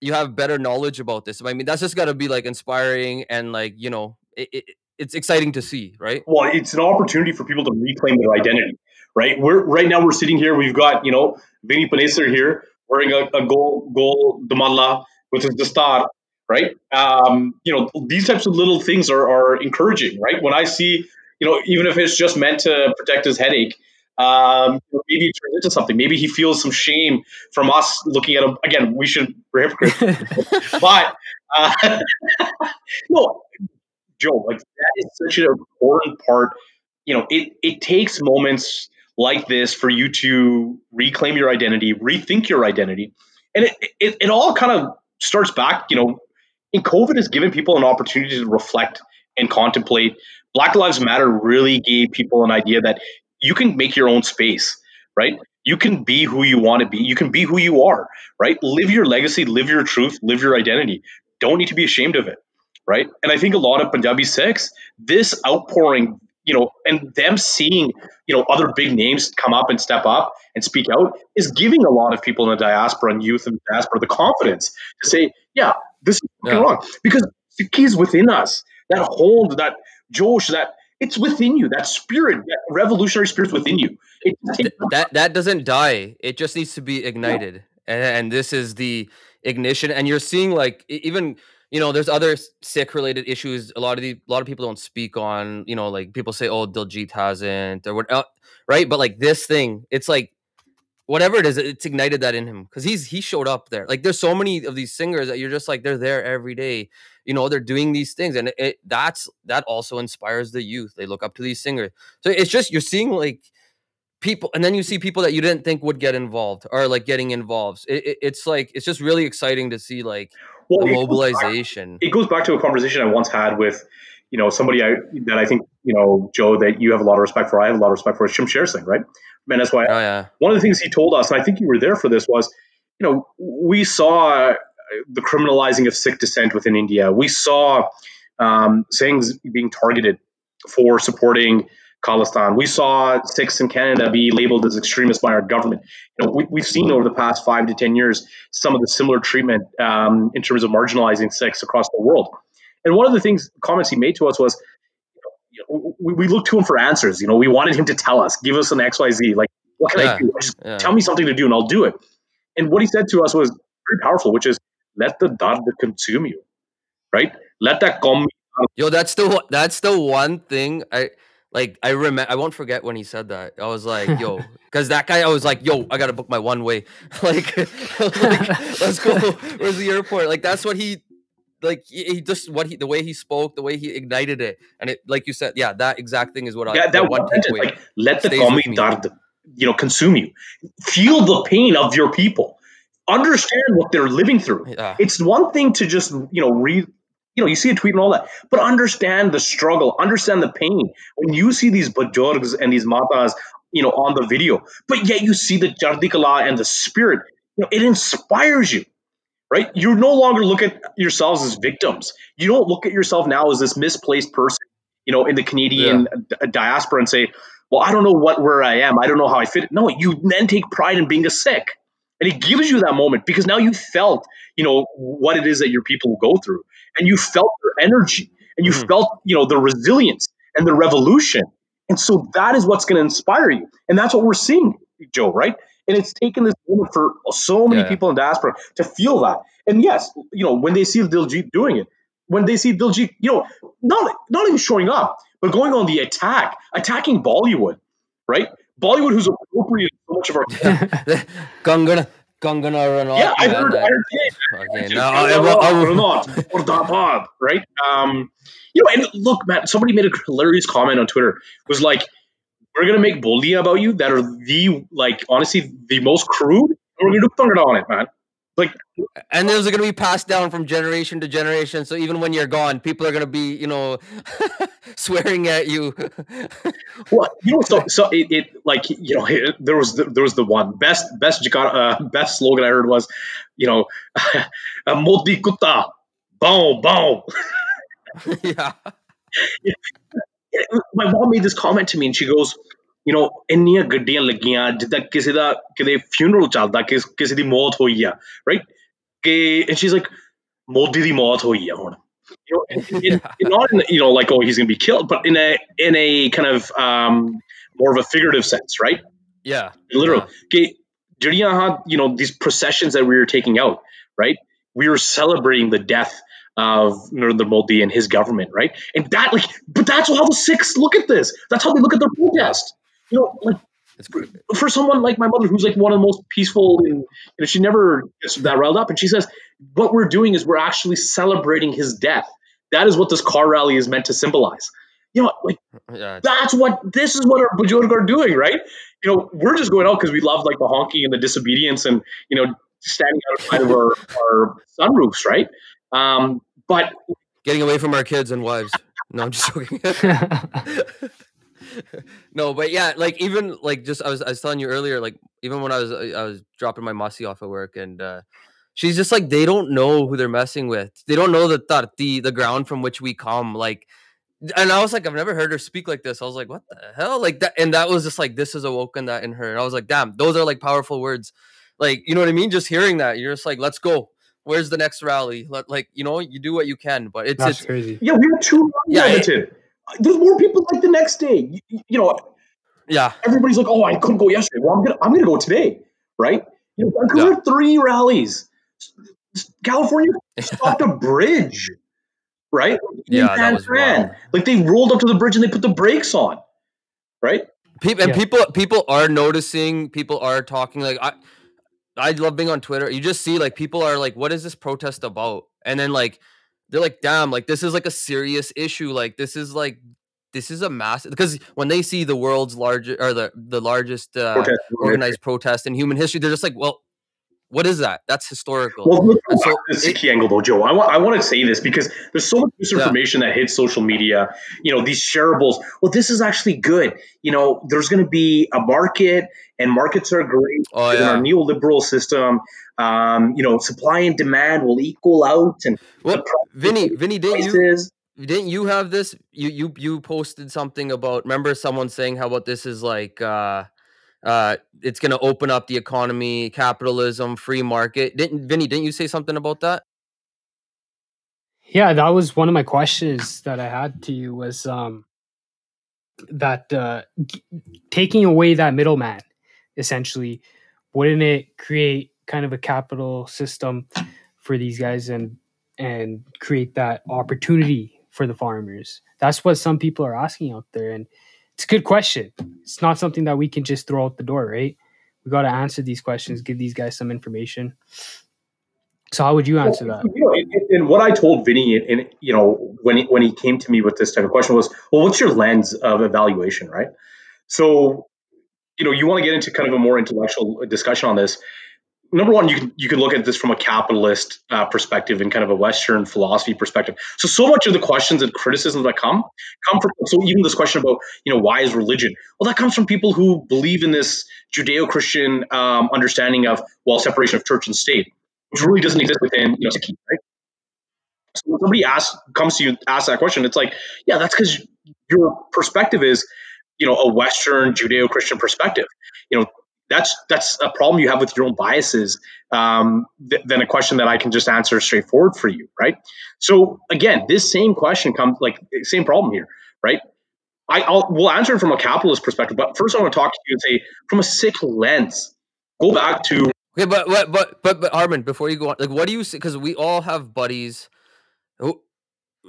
you have better knowledge about this i mean that's just got to be like inspiring and like you know it, it, it's exciting to see right well, it's an opportunity for people to reclaim their identity, right? We're right now we're sitting here. We've got you know Vinny Panesar here wearing a, a goal goal damalla, which is the star, right? Um, you know these types of little things are, are encouraging, right? When I see you know even if it's just meant to protect his headache. Um, maybe it turns into something. Maybe he feels some shame from us looking at him. Again, we should we're hypocrites, *laughs* but uh, *laughs* no, Joe, like that is such an important part. You know, it it takes moments like this for you to reclaim your identity, rethink your identity, and it it, it all kind of starts back. You know, and COVID has given people an opportunity to reflect and contemplate. Black Lives Matter really gave people an idea that you can make your own space, right? You can be who you want to be. You can be who you are, right? Live your legacy, live your truth, live your identity. Don't need to be ashamed of it right? And I think a lot of Punjabi Sikhs, this outpouring, you know, and them seeing, you know, other big names come up and step up and speak out is giving a lot of people in the diaspora and youth in the diaspora the confidence to say, yeah, this is Yeah. wrong. Because Sikhi is within us. That hold, that Josh, that it's within you. That spirit, that revolutionary spirit's within you. It Th- that that doesn't die. It just needs to be ignited. And, and this is the ignition. And you're seeing like even you know there's other Sikh related issues a lot of the a lot of people don't speak on. You know like people say oh diljit hasn't or what el- right? But like this thing it's like whatever it is it's ignited that in him because he's he showed up there. Like there's so many of these singers that you're just like they're there every day you know they're doing these things and it, it that's that also inspires the youth they look up to these singers so it's just you're seeing like people and then you see people that you didn't think would get involved or like getting involved it, it- it's like it's just really exciting to see like well, the it goes back- mobilization it goes back to a conversation I once had with, you know, somebody I, that I think, you know, Joe, that you have a lot of respect for. I have a lot of respect for is Shimsher right? Man, that's why oh yeah one of the things he told us, and I think you were there for this, was, you know, we saw the criminalizing of Sikh dissent within India. We saw um, Singhs being targeted for supporting Khalistan. We saw Sikhs in Canada be labeled as extremists by our government. You know, we, we've seen over the past five to ten years some of the similar treatment um, in terms of marginalizing Sikhs across the world. And one of the things comments he made to us was, you know, we, we looked to him for answers. You know, we wanted him to tell us, give us an X, Y, Z. Like, what can I do? Just yeah. tell me something to do, and I'll do it. And what he said to us was very powerful, which is, let the dard consume you, right? Let that come. yo that's the one that's the one thing i like i remember i won't forget when he said that i was like yo *laughs* because that guy i was like yo i gotta book my one way *laughs* like, *laughs* like let's go where's the airport like that's what he like he, just what he the way he spoke, the way he ignited it, and it like you said, yeah, that exact thing is what I Yeah, the that one sentence, like let the commie dard, you know, consume you. Feel the pain of your people. Understand what they're living through. Yeah, It's one thing to just, you know, read, you know, you see a tweet and all that, but understand the struggle, understand the pain. When you see these bajorgs and these matas, you know, on the video, but yet you see the chardi kala and the spirit, you know, it inspires you, right? You no longer look at yourselves as victims. You don't look at yourself now as this misplaced person, you know, in the Canadian di- diaspora and say, well, I don't know what where I am. I don't know how I fit. No, you then take pride in being a Sikh. And it gives you that moment because now you felt, you know, what it is that your people go through. And you felt their energy and you Mhm. felt, you know, the resilience and the revolution. And so that is what's going to inspire you. And that's what we're seeing, Joe, right? And it's taken this moment for so many Yeah. people in diaspora to feel that. And yes, you know, when they see Diljit doing it, when they see Diljit, you know, not not even showing up, but going on the attack, attacking Bollywood, right? Bollywood, who's appropriated so much of our *laughs* *laughs* Kangana, Kangana Ranaut. yeah, I man, heard, I that- heard. Okay, Just now go I, out will- I or will- not, or that Bob, right? Um, you know, and look, man, somebody made a hilarious comment on Twitter. It was like, "We're gonna make Boldia about you that are the like, honestly, the most crude. And we're gonna do Tangada on it, man. Like, and those are going to be passed down from generation to generation. So even when you're gone, people are going to be, you know, *laughs* swearing at you. *laughs* well, you know, so so it, it like you know, it, there was the, there was the one best best Jakara, uh, best slogan I heard was, you know, *laughs* Modi Kutta, boom, boom. yeah. my mom made this comment to me and she goes you know, ਇੰਨੀਆਂ ਗੱਡੀਆਂ ਲੱਗੀਆਂ ਜਿੱਦਾਂ ਕਿਸੇ ਦਾ ਕਿਤੇ funeral ਚੱਲਦਾ ਕਿਸ ਕਿਸੇ ਦੀ ਮੌਤ ਹੋਈ ਆ ਰਾਈਟ ਕਿ and she is like Modi ਦੀ ਮੌਤ ਹੋਈ you know, not you know, like oh he's going to be killed, but in a in a kind of um, more of a figurative sense, right? Yeah, literally. literal. Yeah. Okay, you know these processions that we were taking out, right? We were celebrating the death of Narendra Modi and his government, right? And that, like, but that's how the Sikhs look at this. That's how they look at the protest. You know, like It's cr- for someone like my mother, who's like one of the most peaceful, and you know, she never gets that riled up, and she says, "What we're doing is we're actually celebrating his death. That is what this car rally is meant to symbolize." You know, like *laughs* yeah. that's what this is what our Bajorg are doing, right? You know, we're just going out because we love like the honking and the disobedience and you know standing outside of our, *laughs* our sunroofs, right? Um, but Getting away from our kids and wives. No, I'm just joking. *laughs* *laughs* no, but yeah, like even like just I was I was telling you earlier, like even when I was I was dropping my Masi off at work and uh she's just like they don't know who they're messing with. They don't know the tarti, the ground from which we come. Like and I was like, I've never heard her speak like this. I was like, what the hell? Like that and that was just like this has awoken that in her. And I was like, damn, those are like powerful words. Like, you know what I mean? Just hearing that, you're just like, let's go. Where's the next rally? Let, like, you know, you do what you can, but it's That's it's crazy. yeah, we have two Yeah, yeah, it- There's more people like the next day. You, you know, yeah. everybody's like, "Oh, I couldn't go yesterday. Well, I'm gonna I'm gonna go today." Right? You know, Vancouver three rallies. California *laughs* stopped a bridge. Right? Yeah, In that was Fran. wild. Like they rolled up to the bridge and they put the brakes on. Right? People and Yeah. people people are noticing. People are talking. Like I, I love being on Twitter. You just see like people are like, "What is this protest about?" And then like they're like, "Damn! Like this is like a serious issue. Like this is like this is a massive." Because when they see the world's largest or the the largest uh, Protest. organized protest in human history, they're just like, "Well, what is that? That's historical." Well, let's go And so to the it- Sikhi angle, though, Joe. I want I want to say this because there's so much misinformation that hits social media. You know, these shareables. Well, this is actually good. You know, there's going to be a market, and markets are great oh in our neoliberal system. Um, you know, supply and demand will equal out, and Well, Vinny, Vinny, didn't you didn't you have this you you you posted something about remember someone saying how about this is like uh uh it's going to open up the economy capitalism free market. Didn't vinny didn't you say something about that? Yeah, that was one of my questions that I had to you was um that uh g- taking away that middleman essentially wouldn't it create kind of a capital system for these guys and and create that opportunity for the farmers? That's what some people are asking out there and it's a good question it's not something that we can just throw out the door right we got to answer these questions give these guys some information So how would you answer that? You know, and what I told Vinny, and you know, when he, when he came to me with this type of question was, well, what's your lens of evaluation, right? So, you know, you want to get into kind of a more intellectual discussion on this. Number one, you can you can look at this from a capitalist uh, perspective and kind of a Western philosophy perspective. So, so much of the questions and criticisms that come come from. So, even this question about you know why is religion? Well, that comes from people who believe in this Judeo-Christian um, understanding of well separation of church and state which really doesn't exist within you know right? So when somebody asks comes to you asks that question, it's like, yeah, that's because your perspective is, you know, a Western Judeo-Christian perspective. You know, that's that's a problem you have with your own biases um, th- than a question that I can just answer straightforward for you, right? So again, this same question comes like same problem here, right? I, I'll we'll answer it from a capitalist perspective, but first I want to talk to you and say from a Sikh lens. Go back to Okay, but but but but, but Harman, before you go on, like, what do you say? Because we all have buddies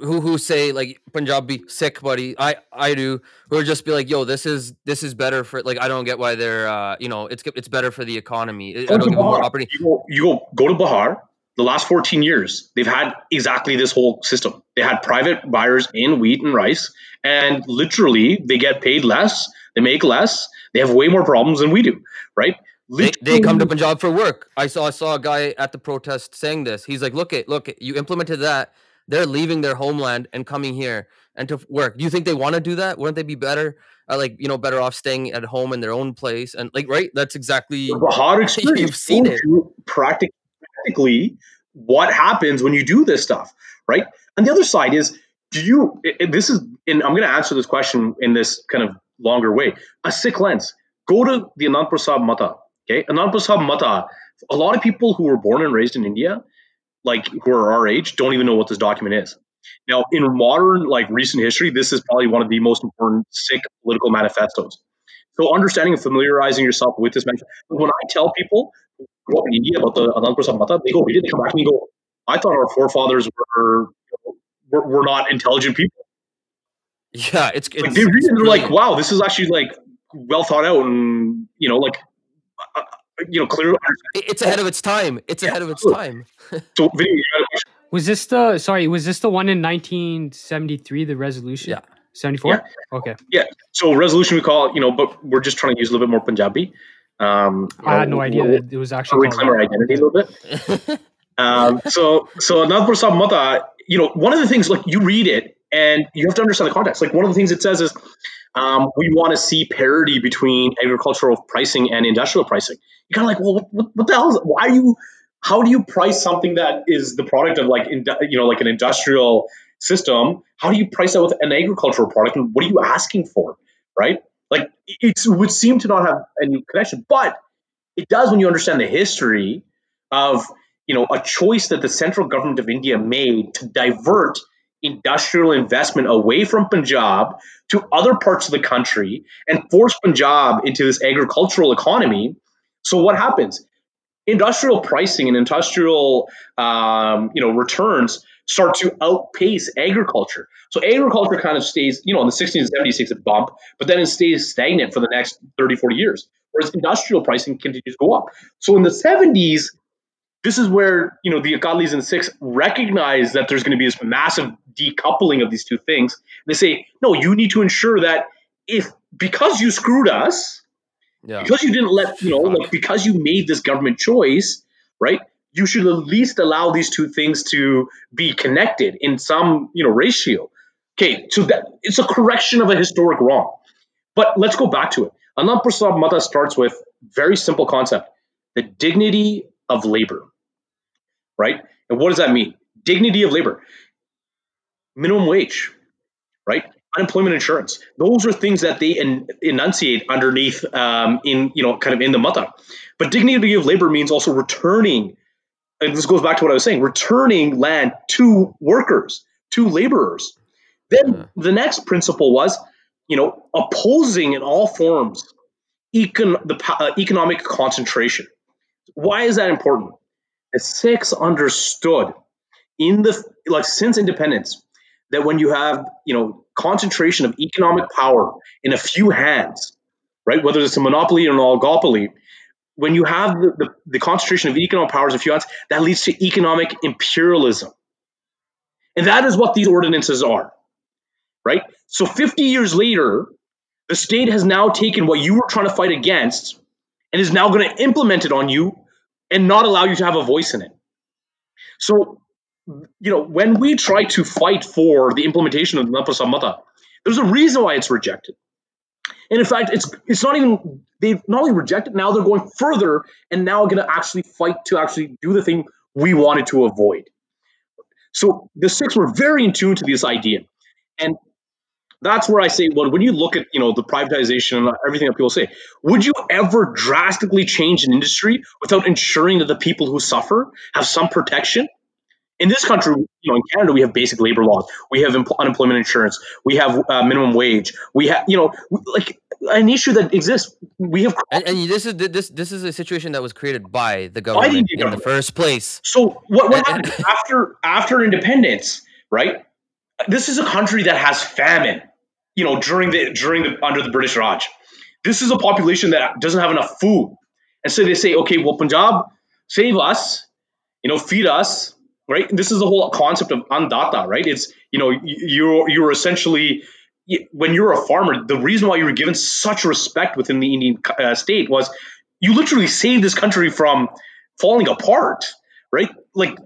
who who say like Punjabi Sikh buddy. I I do. Who are just be like, yo, this is this is better for like I don't get why they're uh you know it's it's better for the economy. I don't give more opportunity. You go, you go go to Bihar. The last 14 years, they've had exactly this whole system. They had private buyers in wheat and rice, and literally they get paid less, they make less, they have way more problems than we do, right? They, they, come to Punjab for work. I saw I saw a guy at the protest saying this. He's like, "Look it, look it. You implemented that. They're leaving their homeland and coming here and to work. Do you think they want to do that? Wouldn't they be better, uh, like you know, better off staying at home in their own place? And like, right? That's exactly the hard *laughs* experience. You've seen it practically. What happens when you do this stuff, right? And the other side is, do you? This is, and I'm going to answer this question in this kind of longer way. A Sikh lens. Go to the Anandpur Sahib Mata Okay, Anandpur Sahib Mata. A lot of people who were born and raised in India, like who are our age, don't even know what this document is. Now, in modern, like recent history, this is probably one of the most important Sikh political manifestos. So, understanding and familiarizing yourself with this manifesto. When I tell people who grew up in India about the Anandpur Sahib Mata, they go read it. They come back to me and go, "I thought our forefathers were were, were not intelligent people." Yeah, it's, it's like they read it they're like, "Wow, this is actually like well thought out," and you know, like you know, clearly. It's ahead of its time. It's ahead of its time. *laughs* so, video, was this the sorry? Was this the one in 1973? The resolution. Yeah. 74. Yeah. Okay. Yeah. So resolution we call it, you know, but we're just trying to use a little bit more Punjabi. Um, I know, had no idea that it was actually reclaim our identity a little bit. *laughs* um, so so Anandpur Sahib Mata, you know, one of the things like you read it and you have to understand the context. Like one of the things it says is um, we want to see parity between agricultural pricing and industrial pricing. You're kind of like, well, what, what the hell? Is, why are you? How do you price something that is the product of like, you know, like an industrial system? How do you price that with an agricultural product? And what are you asking for? Right? Like it would seem to not have any connection, but it does when you understand the history of you know a choice that the central government of India made to divert industrial investment away from Punjab to other parts of the country and force Punjab into this agricultural economy. So what happens? Industrial pricing and industrial, um, you know, returns start to outpace agriculture. So agriculture kind of stays, you know, in the 60s and 70s takes a bump, but then it stays stagnant for the next 30, 40 years. Whereas industrial pricing continues to go up. So in the 70s, this is where you know the Akalis and Sikhs recognize that there's going to be this massive decoupling of these two things. They say, no, you need to ensure that if because you screwed us, yeah. because you didn't let you know, like because you made this government choice, right? You should at least allow these two things to be connected in some you know ratio. Okay, so that it's a correction of a historic wrong. But let's go back to it. Anandpur Sahib Mata starts with very simple concept: the dignity of labor right? And what does that mean? Dignity of labor, minimum wage, right? Unemployment insurance. Those are things that they en- enunciate underneath um, in, you know, kind of in the mata. But dignity of labor means also returning, and this goes back to what I was saying, returning land to workers, to laborers. Then yeah. the next principle was, you know, opposing in all forms econ- the uh, economic concentration. Why is that important? the Sikhs understood in the like since independence that when you have you know concentration of economic power in a few hands, right, whether it's a monopoly or an oligopoly, when you have the, the, the concentration of economic powers of few hands, that leads to economic imperialism. And that is what these ordinances are, right? So 50 years later, the state has now taken what you were trying to fight against and is now going to implement it on you and not allow you to have a voice in it. So, you know, when we try to fight for the implementation of the Anandpur Sahib Mata, there's a reason why it's rejected. And in fact, it's it's not even they've not only rejected, now they're going further and now going to actually fight to actually do the thing we wanted to avoid. So the Sikhs were very in tune to this idea. And that's where I say, well, when you look at you know the privatization and everything that people say, would you ever drastically change an industry without ensuring that the people who suffer have some protection? In this country, you know, in Canada, we have basic labor laws, we have unemployment insurance, we have uh, minimum wage, we have, you know, like an issue that exists. We have, and, and, this is this this is a situation that was created by the government the in the first place. So what, what happened after after independence, right? This is a country that has famine you know, during the during the under the British Raj. This is a population that doesn't have enough food, and so they say, okay, well, Punjab, save us, you know, feed us, right? This is the whole concept of andata, right? It's you know, you're you're essentially when you're a farmer, the reason why you were given such respect within the Indian uh, state was you literally saved this country from falling apart, right? Like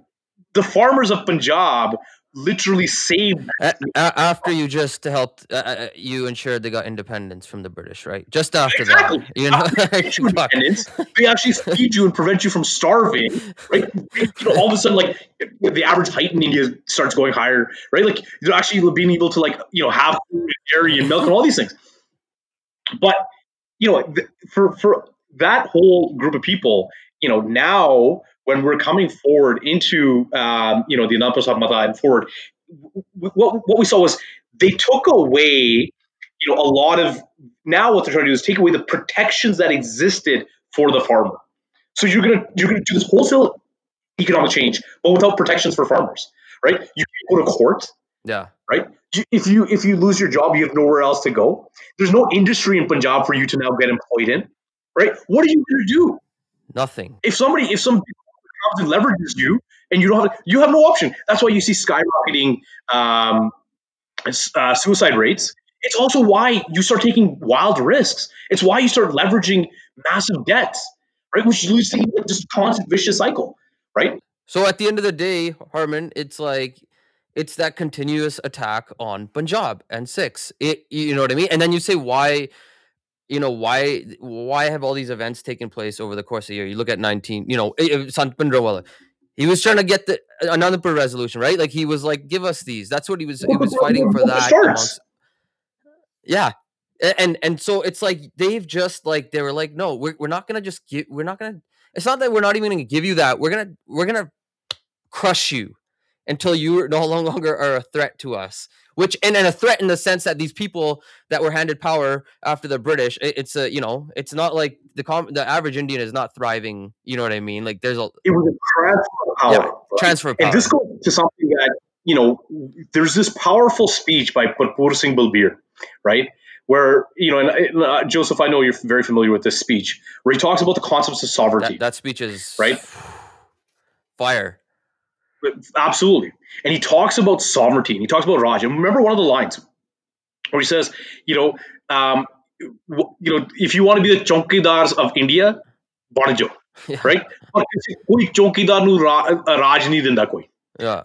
the farmers of Punjab literally saved. after you just helped, uh, uh, you ensured they got independence from the British, right? Just after exactly. that, you know, *laughs* independence, they actually feed you and prevent you from starving, right? You know, all of a sudden, like the average height in India starts going higher, right? Like you're actually being able to like you know have food and dairy and milk and all these things. But you know, for for that whole group of people, you know, now when we're coming forward into um, you know the Anandpur Sahib Mata and forward, what, what we saw was they took away you know a lot of now what they're trying to do is take away the protections that existed for the farmer. So you're gonna you're gonna do this wholesale economic change, but without protections for farmers, right? You can go to court. Yeah. Right. If you if you lose your job, you have nowhere else to go. There's no industry in Punjab for you to now get employed in. Right. What are you going to do? Nothing. If somebody, if some comes and leverages you, and you don't have you have no option. That's why you see skyrocketing um, uh, suicide rates. It's also why you start taking wild risks. It's why you start leveraging massive debts, right? Which leads to just constant vicious cycle, right? So at the end of the day, Harman, it's like it's that continuous attack on Punjab and Sikhs. It you know what I mean? And then you say why you know why why have all these events taken place over the course of a year? You look at 19, you know, eh, eh, Sant Bhindranwala. He was trying to get the Anandpur resolution, right? Like he was like, give us these. That's what he was. He was fighting for that. Amongst, yeah, and and so it's like they've just like they were like, no, we're we're not gonna just give. We're not gonna. It's not that we're not even gonna give you that. We're gonna we're gonna crush you until you no longer are a threat to us which and, and a threat in the sense that these people that were handed power after the British, it, it's a you know, it's not like the com- the average Indian is not thriving. You know what I mean? Like there's a it was a transfer of power. Yeah, right? transfer of power. And this goes to something that you know, there's this powerful speech by Bhatpur Singh Balbir, right? Where you know, and uh, Joseph, I know you're very familiar with this speech, where he talks about the concepts of sovereignty. That, that speech is right. *sighs* Fire. Absolutely. And he talks about sovereignty and he talks about Raj. And remember one of the lines where he says, you know, um, w- you know, if you want to be the chowkidars of India, Banajo. *laughs* jo, Right? Or uh,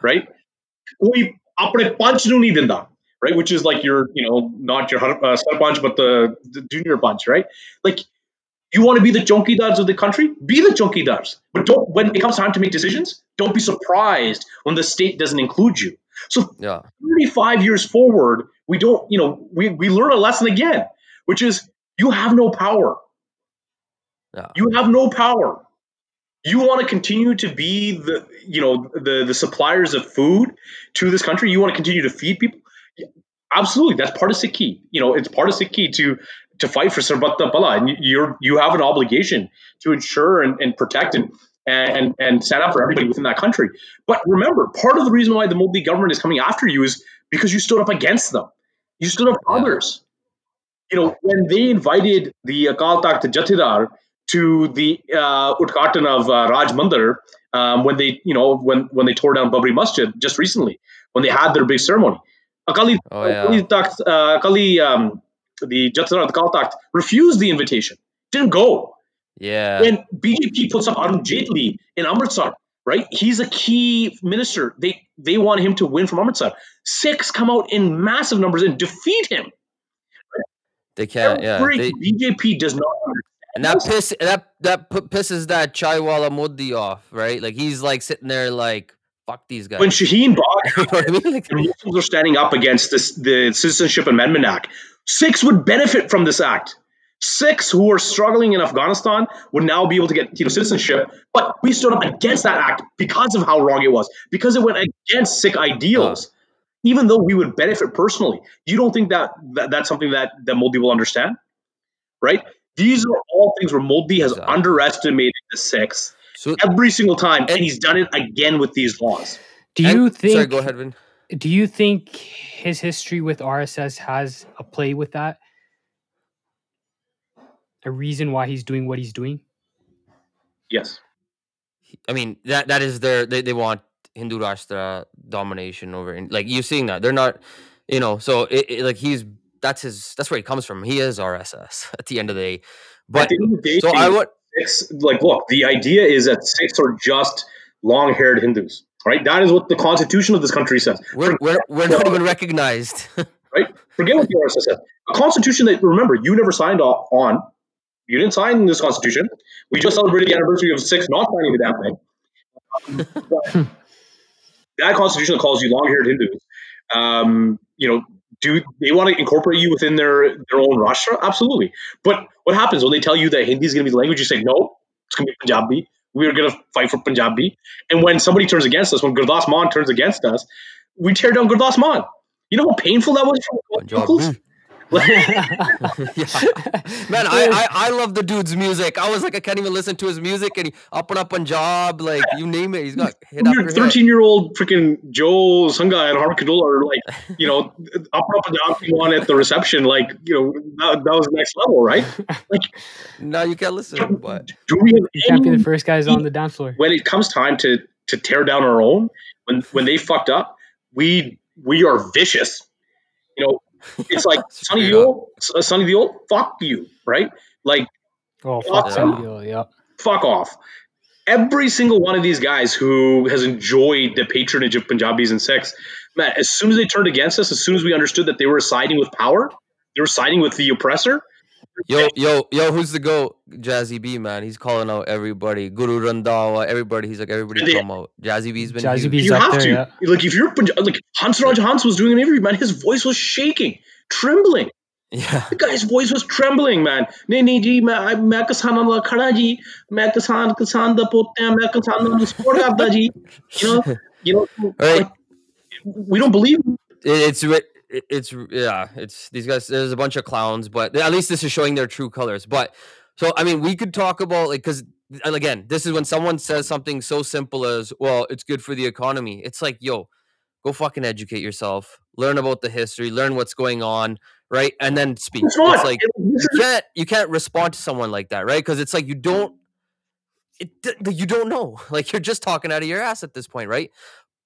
Right? Right? Which is like your, you know, not your uh, punch, but the, the junior punch, right? Like, you want to be the chowkidars of the country? Be the chowkidars. But don't when it comes time to make decisions, don't be surprised when the state doesn't include you. So yeah. 35 years forward, we don't, you know, we, we learn a lesson again, which is you have no power. Yeah. You have no power. You want to continue to be the, you know, the the suppliers of food to this country. You want to continue to feed people. Absolutely, that's part of Sikhi. You know, it's part of Sikhi to to fight for Sarbat Bala, and you're you have an obligation to ensure and, and protect and and and stand up for everybody within that country. But remember, part of the reason why the Modi government is coming after you is because you stood up against them. You stood up for yeah. others. You know, when they invited the Akal Takht Jathedar to the uh, Utkatan of uh, Ram Mandir um, when they, you know, when when they tore down Babri Masjid just recently, when they had their big ceremony. Akali, Oh, yeah. Akali, Takht, uh, Akali um, the Jathara Akal Takht refused the invitation, didn't go. Yeah. When BJP puts up Arun Jaitley in Amritsar, right? He's a key minister. They they want him to win from Amritsar. Sikhs come out in massive numbers and defeat him. They can't. Yeah. Every They, BJP does not. and that piss that that pisses that Chaiwala Modi off, right? Like he's like sitting there like fuck these guys. When Shaheen *laughs* you I mean? Like, and Muslims are standing up against this the Citizenship Amendment Act, Sikhs would benefit from this act. Sikhs who are struggling in Afghanistan would now be able to get you know citizenship, but we stood up against that act because of how wrong it was, because it went against Sikh ideals. Even though we would benefit personally, you don't think that, that that's something that that Modi will understand, right? These are all things where Modi has Exactly. underestimated the Sikhs so every single time, and And- he's done it again with these laws. Do and- you think? Sorry, go ahead, Vin. Do you think his history with RSS has a play with that? A reason why he's doing what he's doing? Yes. I mean that that is their they, they want Hindu Rashtra domination over in, like you're seeing that they're not you know so it, it- like he's that's his that's where he comes from he is RSS *laughs* at the end of the day but the end of the day, so I would Sikhs like look the idea is that Sikhs are just long-haired hindus right? That is what the constitution of this country says. We're we're, we're not even recognized. *laughs* Right? Forget what the rss says. A constitution that remember you never signed on. You didn't sign this constitution. We just celebrated the anniversary of Sikhs not signing the damn thing. *laughs* That constitution that calls you long-haired hindus. Um, you know do they want to incorporate you within their their own rashtra absolutely. But what happens when they tell you that hindi is going to be the language you say no it's going to be punjabi. We're going to fight for punjabi. And when somebody turns against us when gurdas maan turns against us we tear down gurdas maan. You know how painful that was for Punjab. *laughs* man I, I I love the dude's music I was like I can't even listen to his music and he up and up Punjab like you name it he's got hit after 13 year old freaking Joe Sunga and Harvard Kadola are like, you know, up and up and down on at the reception. Like, you know, that, that was next level, right? Like, now you can't listen but do we have You can't be the first guys on the dance floor. when it comes time to to tear down our own, when when they fucked up, we we are vicious. You know, it's like *laughs* Sunny Straight Deol, S- uh, Sunny Deol, fuck you, right? Like Oh, fuck Yeah. some. Yeah. fuck off. Every single one of these guys who has enjoyed the patronage of Punjabis and Sikhs, man, as soon as they turned against us, as soon as we understood that they were siding with power, they were siding with the oppressor. Yo, yo, yo, who's the GOAT? Jazzy B, man. He's calling out everybody. Guru Randhawa, everybody. He's like, everybody they, come out. Jazzy B's been Jazzy. B's You have there, to. Yeah. Like, if you're, like, Hans Raj Hans was doing an interview, man, his voice was shaking, trembling. Yeah. The guy's voice was trembling, man. Nee, nee, ji, main main khada ji. Main kisan kisan da potta hai, main karta ji. You know, *laughs* you know, right. like, we don't believe. It's it- it's yeah it's these guys there's a bunch of clowns but at least this is showing their true colors but so i mean we could talk about like because again this is when someone says something so simple as well it's good for the economy it's like yo go fucking educate yourself learn about the history learn what's going on right and then speak. It's it's like you can't you can't respond to someone like that right because it's like you don't it you don't know like you're just talking out of your ass at this point right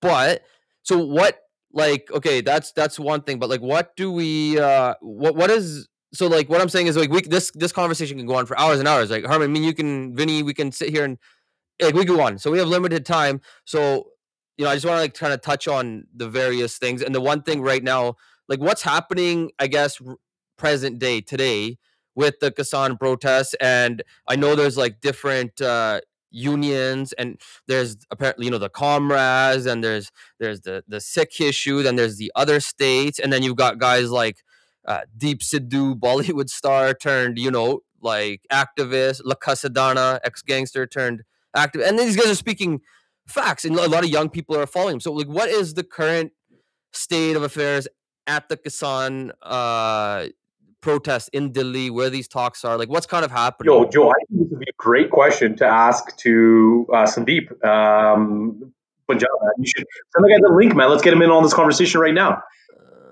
but so what like okay that's that's one thing but like what do we uh what what is so like what i'm saying is like we this this conversation can go on for hours and hours. Like Harman i mean you can vinny we can sit here and like we go on. So we have limited time. So you know i just want to like kind of touch on the various things. And the one thing right now like what's happening i guess present day today with the Kisan protests. And i know there's like different uh unions and there's apparently you know the comrades and there's there's the the Sikh issue then there's the other states and then you've got guys like uh, Deep Sidhu Bollywood star turned you know like activist Lakha Sidhana ex gangster turned active and these guys are speaking facts and a lot of young people are following. Him so like what is the current state of affairs at the Kisan uh protest in Delhi where these talks are? Like what's kind of happening? Yo, I be a great question to ask to uh, Sandeep um, Punjab. You should send the guy the link, man. Let's get him in on this conversation right now.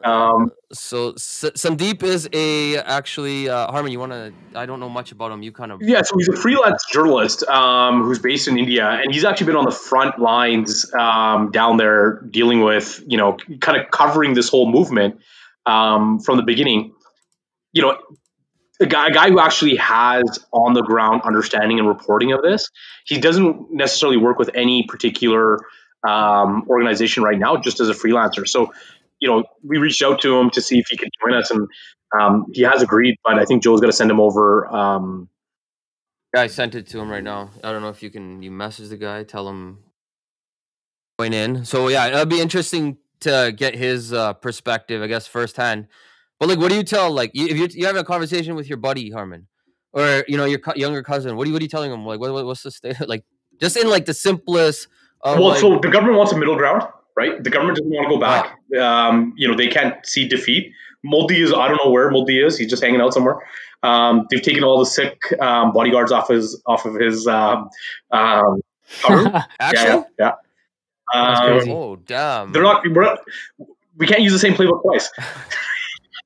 Um, so S- Sandeep is a actually uh, Harman. You want to? I don't know much about him. You kind of yeah. So he's a freelance journalist um, who's based in India, and he's actually been on the front lines um, down there dealing with you know kind of covering this whole movement um, from the beginning. You know, a guy, a guy who actually has on the ground understanding and reporting of this. He doesn't necessarily work with any particular um, organization right now, just as a freelancer. So you know, we reached out to him to see if he could join us, and um, he has agreed. But I think Joe's going to send him over. Um, yeah, I sent it to him right now. I don't know if you can you message the guy, tell him join in. So yeah, it'll be interesting to get his uh, perspective, I guess, firsthand. But like, what do you tell like if you're, you have a conversation with your buddy Harman, or you know your co- younger cousin? What are you what are you telling him? Like, what, what's the state? *laughs* Like, just in like the simplest. well, like, so the government wants a middle ground right? The government doesn't want to go back. Um, you know, they can't see defeat. Modi is, I don't know where Modi is. He's just hanging out somewhere. Um, they've taken all the Sikh um, bodyguards off his off of his um, um, *laughs* cover. Actually, yeah, yeah. Um, oh damn! They're not. We're not. We can't use the same playbook twice. *laughs*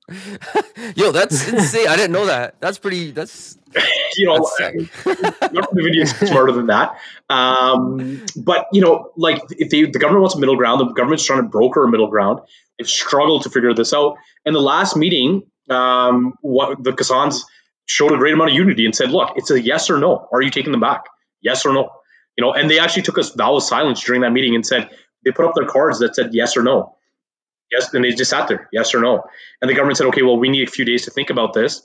*laughs* Yo, that's insane. I didn't know that. That's pretty. That's *laughs* you know, *laughs* Nvidia is smarter than that. Um, but you know, like if they, the government wants a middle ground, the government's trying to broker a middle ground. They've struggled to figure this out. And the last meeting, um, what the Kisans showed a great amount of unity and said, "Look, it's a yes or no. Are you taking them back? Yes or no." You know, and they actually took a vow of silence during that meeting and said they put up their cards that said yes or no. Yes, and they just sat there, yes or no. And the government said, "Okay, well, we need a few days to think about this."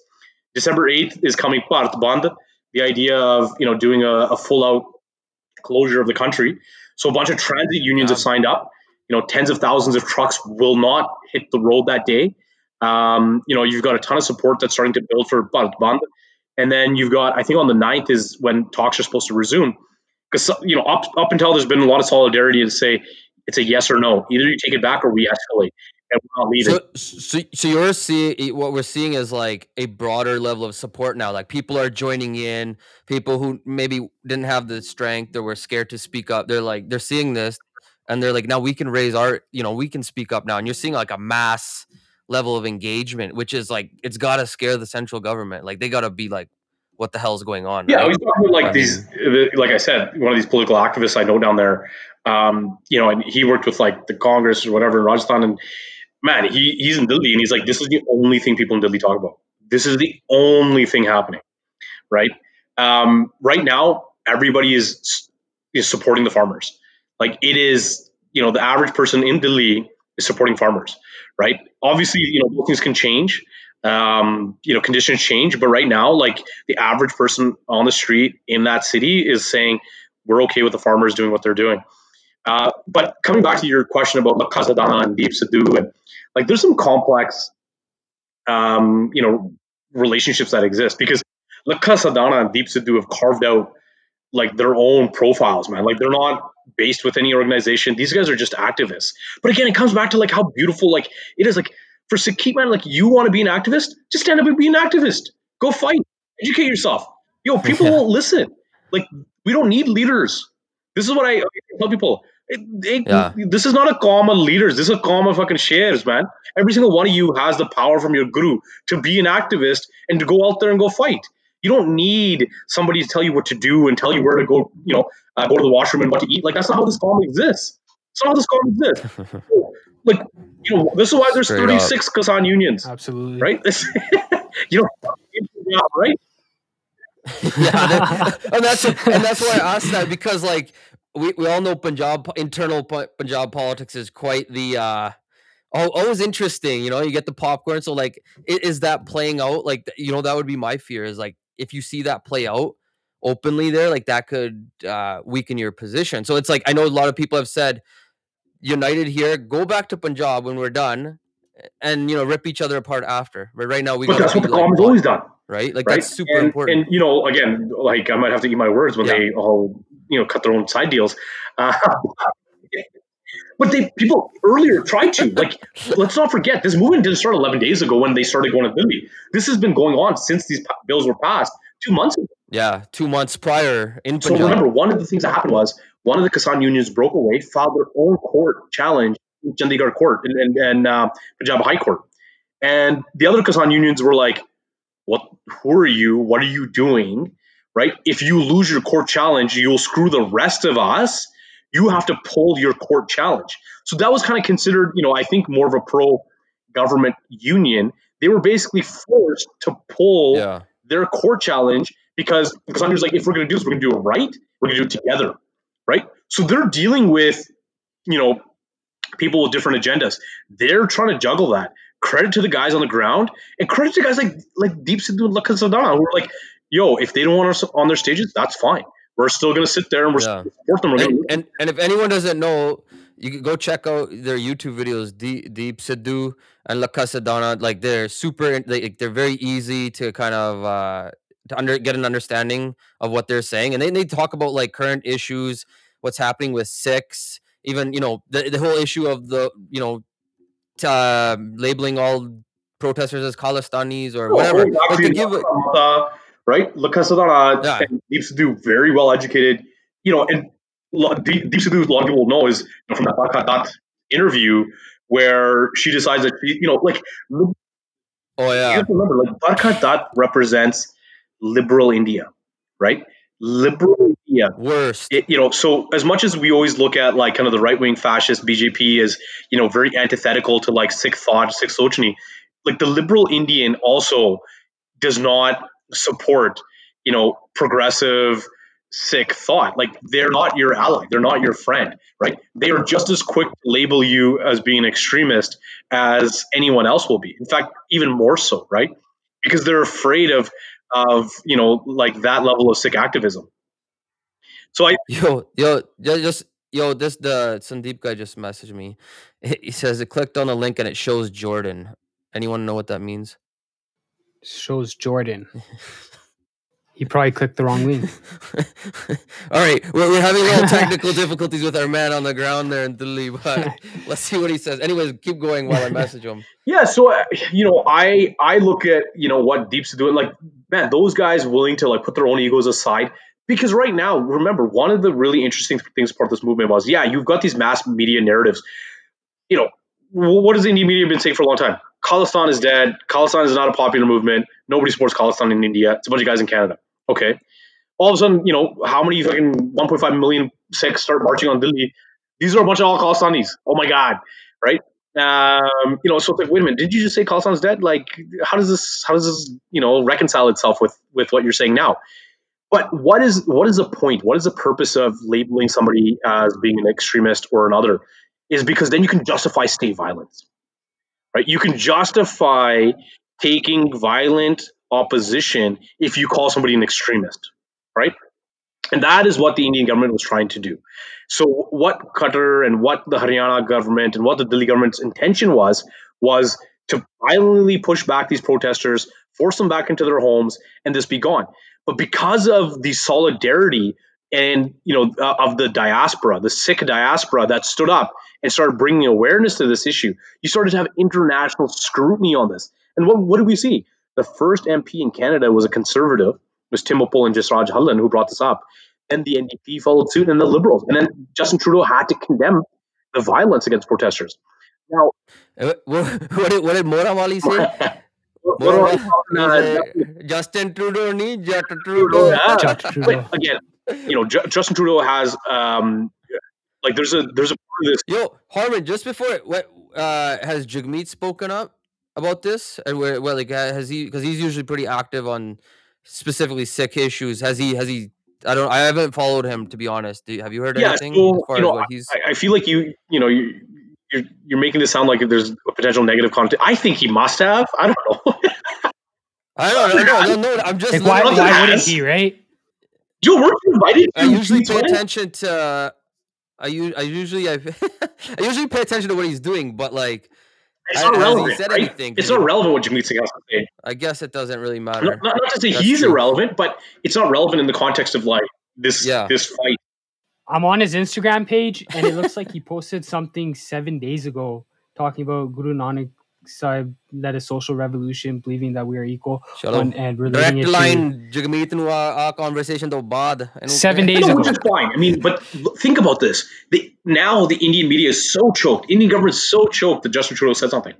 December 8th is coming Bharat Bandh, the idea of you know doing a, a full out closure of the country. So a bunch of transit unions yeah. have signed up. You know, tens of thousands of trucks will not hit the road that day. Um, you know, you've got a ton of support that's starting to build for Band. And then you've got, I think on the 9th is when talks are supposed to resume. Because, you know, up, up until there's been a lot of solidarity to say it's a yes or no. Either you take it back or we escalate and we're not leaving. So, so, so you're seeing eh, what we're seeing is like a broader level of support now. Like people are joining in. People who maybe didn't have the strength or were scared to speak up. They're like they're seeing this, and they're like, now we can raise our, you know, we can speak up now. And you're seeing like a mass level of engagement, which is like it's got to scare the central government. Like they got to be like, what the hell is going on? Yeah, right? I was talking like I these, mean, like I said, one of these political activists I know down there. Um, you know, and he worked with like the Congress or whatever in Rajasthan, and man, he, he's in Delhi and he's like, this is the only thing people in Delhi talk about. This is the only thing happening, right? Um, right now, everybody is is supporting the farmers. Like it is, you know, the average person in Delhi is supporting farmers, right? Obviously, you know, things can change. Um, you know, conditions change, but right now, like the average person on the street in that city is saying, we're okay with the farmers doing what they're doing. Uh, but coming back to your question about Lakha and Deep Sidhu, and like there's some complex, um, you know, relationships that exist because Lakha and Deep Sidhu have carved out like their own profiles, man. Like they're not based with any organization. These guys are just activists. But again, it comes back to like how beautiful like it is. Like for Sikhi man, like you want to be an activist, just stand up and be an activist. Go fight, educate yourself. Yo, people yeah. won't listen. Like we don't need leaders. This is what I tell people. It, it, yeah. This is not a common leaders. This is a common fucking shares, man. Every single one of you has the power from your guru to be an activist and to go out there and go fight. You don't need somebody to tell you what to do and tell you where to go. You know, uh, go to the washroom and what to eat. Like that's not how this common exists. That's not how this common exists. *laughs* like you know, this is why there's Straight 36 up. Kisan unions. Absolutely. Right. *laughs* you know, right. *laughs* yeah, and that's and that's why I asked that because like we, we all know Punjab internal Punjab politics is quite the uh always interesting. You know, you get the popcorn. So like, is that playing out? Like, you know, that would be my fear. Is like if you see that play out openly there, like that could uh, weaken your position. So it's like I know a lot of people have said, united here, go back to Punjab when we're done, and you know, rip each other apart after. But right now we. But that's what the like, always done. Right, like right? that's super and, important. And you know, again, like I might have to eat my words when yeah. they all you know cut their own side deals. Uh, but they people earlier tried to like. let's not forget this movement didn't start 11 days ago when they started going to Delhi. This has been going on since these bills were passed two months ago. Yeah, two months prior in Punjab. So remember, one of the things that happened was one of the Kisan unions broke away, filed their own court challenge in Chandigarh court and, and, and uh, Punjab High Court. And the other Kisan unions were like, what, who are you? What are you doing? Right? If you lose your court challenge, you'll screw the rest of us. You have to pull your court challenge. So that was kind of considered, you know, I think more of a pro government union. They were basically forced to pull Yeah. their court challenge because because I'm just like, if we're going to do this, we're going to do it right. We're going to do it together, right? So they're dealing with, you know, people with different agendas. They're trying to juggle that. Credit to the guys on the ground, and credit to guys like like Deep Sidhu Sadana, who are like, yo, if they don't want us on their stages, that's fine. We're still going to sit there and we're Yeah. support them. We're And, gonna, and and if anyone doesn't know, you can go check out their YouTube videos. Deep, Deep Sidhu and Lakha Sidhana, like they're super. Like they're very easy to kind of uh, to under get an understanding of what they're saying, and they they talk about like current issues, what's happening with Sikhs, even you know the the whole issue of the you know t- uh, labeling all protesters as Khalistanis or whatever. oh, Like give uh, right? Lakha Sidhana Yeah. and Deep Sidhu, very well educated. You know, and Deep, Deep Sidhu, a lot of people know is you know, from that interview where she decides that she, you know, like oh yeah, have to remember, like Barkha Dutt represents liberal India, right? Liberal India worst. it, you know, so as much as we always look at like kind of the right wing fascist BJP as you know very antithetical to like Sikh thought, Sikh sochni, like the liberal Indian also does not support you know progressive Sikh thought. Like they're not your ally, they're not your friend, right? They are just as quick to label you as being extremist as anyone else will be. In fact, even more so, right? Because they're afraid of of you know like that level of Sikh activism. So I Yo, yo, ju- just yo, this the Sandeep guy just messaged me. He he says it clicked on the link and it shows Jordan. Anyone know what that means? Shows Jordan. He probably clicked the wrong link. *laughs* All right, we're, we're having a little technical difficulties with our man on the ground there in Delhi, but *laughs* let's see what he says. Anyways, keep going while I message him. *laughs* Yeah, so uh, you know, I I look at you know what Deep's doing. Like, man, those guys willing to like put their own egos aside because right now, remember, one of the really interesting things part of this movement was, yeah, you've got these mass media narratives. You know, what has the Indian media been saying for a long time? Khalistan is dead. Khalistan is not a popular movement. Nobody supports Khalistan in India. It's a bunch of guys in Canada. Okay. All of a sudden, you know, how many fucking 1.5 million Sikhs start marching on Delhi? These are a bunch of all Khalistanis. Oh my God. Right? Um, you know, so it's like, wait a minute, did you just say Khalistan's dead? Like, how does this, how does this, you know, reconcile itself with with what you're saying now? But what is what is the point? What is the purpose of labeling somebody as being an extremist or another? Is because then you can justify state violence, right? You can justify taking violent opposition if you call somebody an extremist, right? And that is what the Indian government was trying to do. So what Khattar and what the Haryana government and what the Delhi government's intention was was to violently push back these protesters, force them back into their homes, and this be gone. But because of the solidarity and you know uh, of the diaspora, the Sikh diaspora that stood up and started bringing awareness to this issue, you started to have international scrutiny on this. And what what did we see? The first MP in Canada was a conservative, it was Tim Uppal and Jasraj Hallan who brought this up. And the NDP followed suit, and the Liberals, and then Justin Trudeau had to condemn the violence against protesters. Now, Uh, What, *laughs* what did, what did Morawali say? *laughs* what- what are we Morawali, talking, he uh, Justin Trudeau ni Jat Trudeau, Trudeau. yeah. Judge But Trudeau. again, you know, Ju- Justin Trudeau has um, like there's a there's a part of this. Yo, Harman, just before it, what uh, has Jagmeet spoken up about this? And where, well, like, has he? Because he's usually pretty active on specifically Sikh issues. Has he? Has he? I don't. I haven't followed him to be honest. Do, have you heard Yeah, anything so, as far you know, as what he's? I, I feel like you you know you. You're, you're making this sound like there's a potential negative content. I think he must have. I don't know. *laughs* I don't know. No, no, no. I'm just. Like, why, why wouldn't Yes. he, right? Joe, weren't you invited? I to usually pay attention to. uh, I, u- I usually I, *laughs* I usually pay attention to what he's doing, but like It's I- not has he relevant. said right? anything? It's not relevant what Jagmeet Singh has to say. I guess it doesn't really Not, matter. not, not to say That's he's true. irrelevant, but it's not relevant in the context of like this Yeah. this fight. I'm on his Instagram page, and it looks like he posted something seven days ago talking about Guru Nanak So I led a social revolution, believing that we are equal, Chalo. on, and Direct relating it to line, jagamitin mo a conversation to bad. Seven kaya? days No, ago. which is fine. I mean, but l- think about this. The, now the Indian media is so choked. Indian government is so choked that Justin Trudeau said something.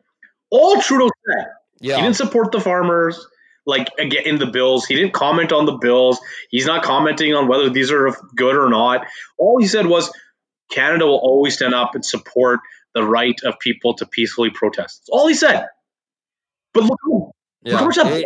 All Trudeau said, he didn't support the farmers. Like again in the bills, he didn't comment on the bills. He's not commenting on whether these are good or not. All he said was, Canada will always stand up and support the right of people to peacefully protest. That's all he said. But look, look Yeah. how much that Eh,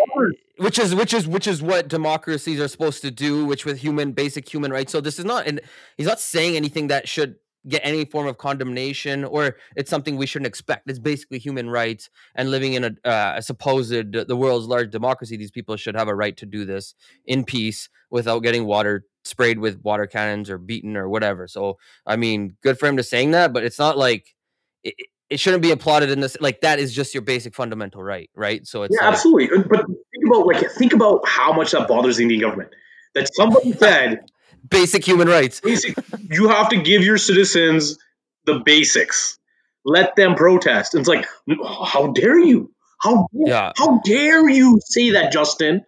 which is which is which is what democracies are supposed to do which with human basic human rights so this is not and he's not saying anything that should get any form of condemnation or it's something we shouldn't expect it's basically human rights and living in a, uh, a supposed the world's largest democracy these people should have a right to do this in peace without getting water sprayed with water cannons or beaten or whatever so i mean good for him to saying that but it's not like it, it- shouldn't be applauded in this like that is just your basic fundamental right right so it's Yeah, like, absolutely. But think about like think about how much that bothers the Indian government. That somebody *laughs* said basic human rights. basic, you have to give your citizens the basics. Let them protest. And it's like, how dare you? How Yeah. how dare you say that, Justin?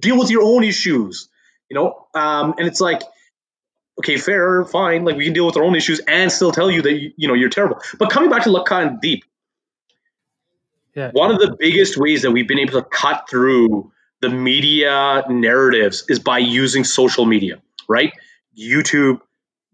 Deal with your own issues. You know, um, and it's like, okay, fair, fine. Like we can deal with our own issues and still tell you that you, know you're terrible. But coming back to Lakha and Deep, Yeah. one of the biggest ways that we've been able to cut through the media narratives is by using social media, right? YouTube,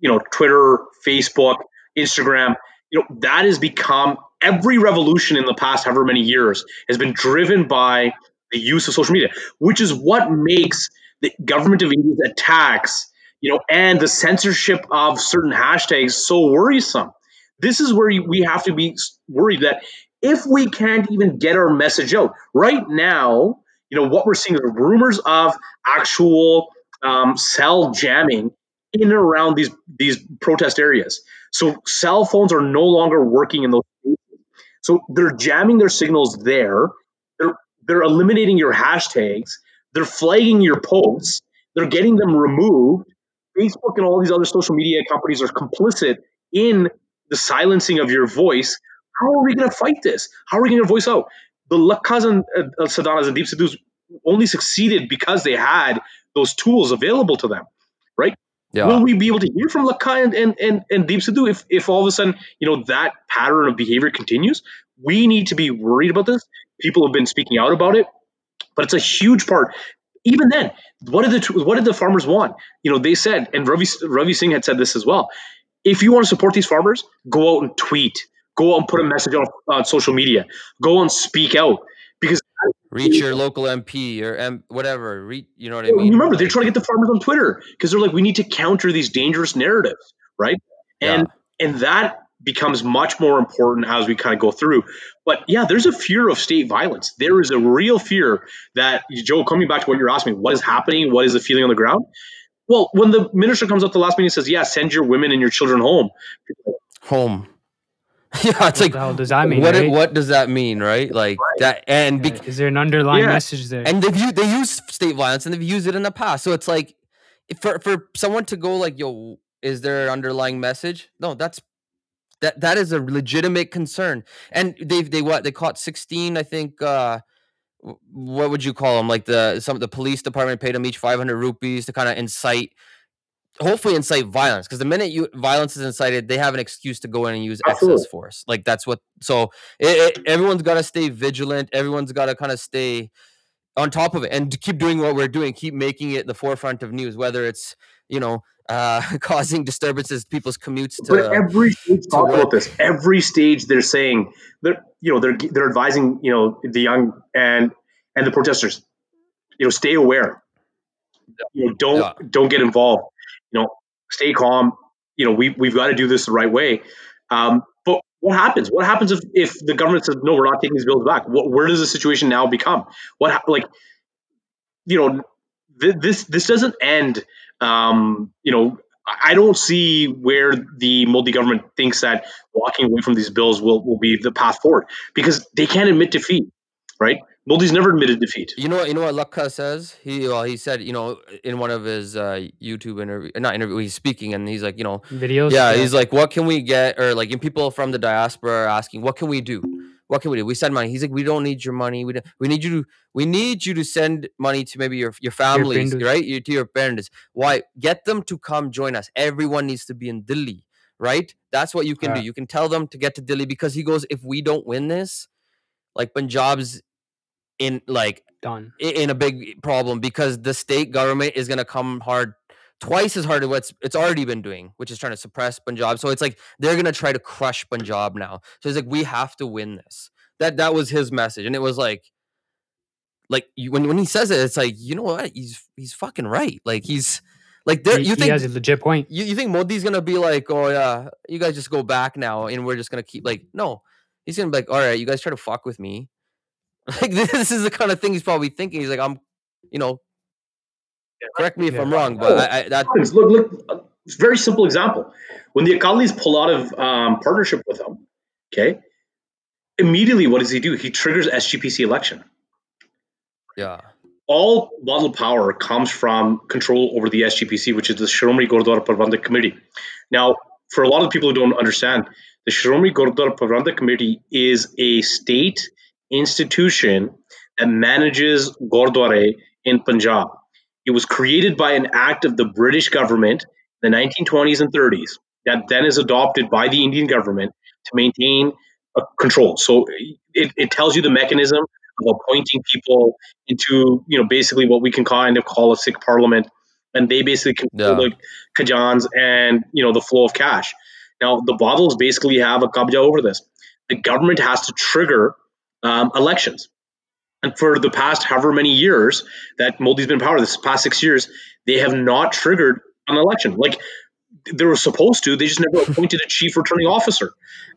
you know, Twitter, Facebook, Instagram, you know, that has become every revolution in the past however many years has been driven by the use of social media, which is what makes the government of India's attacks, you know, and the censorship of certain hashtags so worrisome. This is where we have to be worried that if we can't even get our message out right now, you know, what we're seeing is rumors of actual um, cell jamming in and around these these protest areas. So cell phones are no longer working in those. So they're jamming their signals there. They're they're eliminating your hashtags. They're flagging your posts. They're getting them removed. Facebook and all these other social media companies are complicit in the silencing of your voice. How are we going to fight this? How are we going to voice out? The Lakhas and uh, Sidhanas and Deep Sidhus only succeeded because they had those tools available to them, right? Yeah. Will we be able to hear from Lakai and, and, and, and Deep Sidhu if, if all of a sudden, you know, that pattern of behavior continues? We need to be worried about this. People have been speaking out about it, but it's a huge part. Even then, what did the what did the farmers want? You know, they said, and Ravi Ravi Singh had said this as well. If you want to support these farmers, go out and tweet, go out and put a message on, on social media, go and speak out because Reach your local MP or M- whatever. Re- you know what I mean? remember, they're trying to get the farmers on Twitter because they're like, we need to counter these dangerous narratives, right? And and that becomes much more important as we kind of go through. But yeah, there's a fear of state violence. There is a real fear that Joe, coming back to what you're asking, what is happening? What is the feeling on the ground? Well, when the minister comes up the last meeting and says, "Yeah, send your women and your children home," home. *laughs* yeah, it's What like the hell does that mean? what right? what does that mean, right? Like that and bec- Is there an underlying Yeah. message there? and they've used they use state violence and they've used it in the past. So it's like for for someone to go like, yo, is there an underlying message? No, that's that that is a legitimate concern. And they've they what they caught 16, I think uh what would you call them? Like the some the police department paid them each 500 rupees to kind of incite hopefully incite violence because the minute you violence is incited they have an excuse to go in and use Absolutely. excess force like that's what so it, it, everyone's got to stay vigilant everyone's got to kind of stay on top of it and to keep doing what we're doing keep making it the forefront of news whether it's you know uh *laughs* causing disturbances to people's commutes to But every stage talk about this. Every stage they're saying they're you know they're they're advising you know the young and and the protesters, you know, stay aware. You know, don't Yeah. don't get involved. You know, stay calm. You know, we we've got to do this the right way. Um, but what happens? What happens if if the government says no, we're not taking these bills back? What, where does the situation now become? What like you know th- this this doesn't end. Um, you know, I I don't see where the Modi government thinks that walking away from these bills will, will be the path forward because they can't admit defeat, right? Modi's never admitted defeat. You know what? You know what Lakha says. He well, he said, you know, in one of his uh, YouTube interview, not interview, he's speaking, and he's like, you know, Videos? yeah, he's like, what can we get? Or like, people from the diaspora are asking, what can we do? What can we do? We send money. He's like, we don't need your money. We don't, we need you to we need you to send money to maybe your your families, friends. right? You, to your parents. Why? Get them to come join us. Everyone needs to be in Delhi, right? That's what you can do. You can tell them to get to Delhi because he goes, if we don't win this, like Punjab's in like Done. in a big problem because the state government is going to come hard twice as hard as what's it's already been doing which is trying to suppress punjab. So it's like they're going to try to crush punjab now. So it's like we have to win this. That that was his message. And it was like like you, when, when he says it it's like you know what? He's he's fucking right. Like he's like there you he think has a legit point. you, you think Modi's gonna be like, oh yeah, you guys just go back now, and we're just gonna keep like, no, he's gonna be like, all right, you guys try to fuck with me, *laughs* like this is the kind of thing he's probably thinking. He's like, I'm, you know, correct me if Yeah. I'm wrong, but I, I, that. Look, look, very simple example. When the Akalis pull out of um, partnership with him, okay, immediately what does he do? He triggers SGPC election. yeah, All Badal power comes from control over the SGPC, which is the Shiromani Gurdwara Prabandhak Committee. Now, for a lot of people who don't understand, the Shiromani Gurdwara Prabandhak Committee is a state institution that manages Gurdwara in Punjab. It was created by an act of the British government in the 1920s and 30s that then is adopted by the Indian government to maintain uh, control. So it, it tells you the mechanism of appointing people into, you know, basically what we can kind of call a Sikh parliament. And they basically control Yeah. the khajans and, you know, the flow of cash. Now, the Badals basically have a kabja over this. The government has to trigger um, elections. And for the past however many years that Modi's been in power, this past six years, they have not triggered an election. Like they were supposed to, they just never appointed a chief returning officer.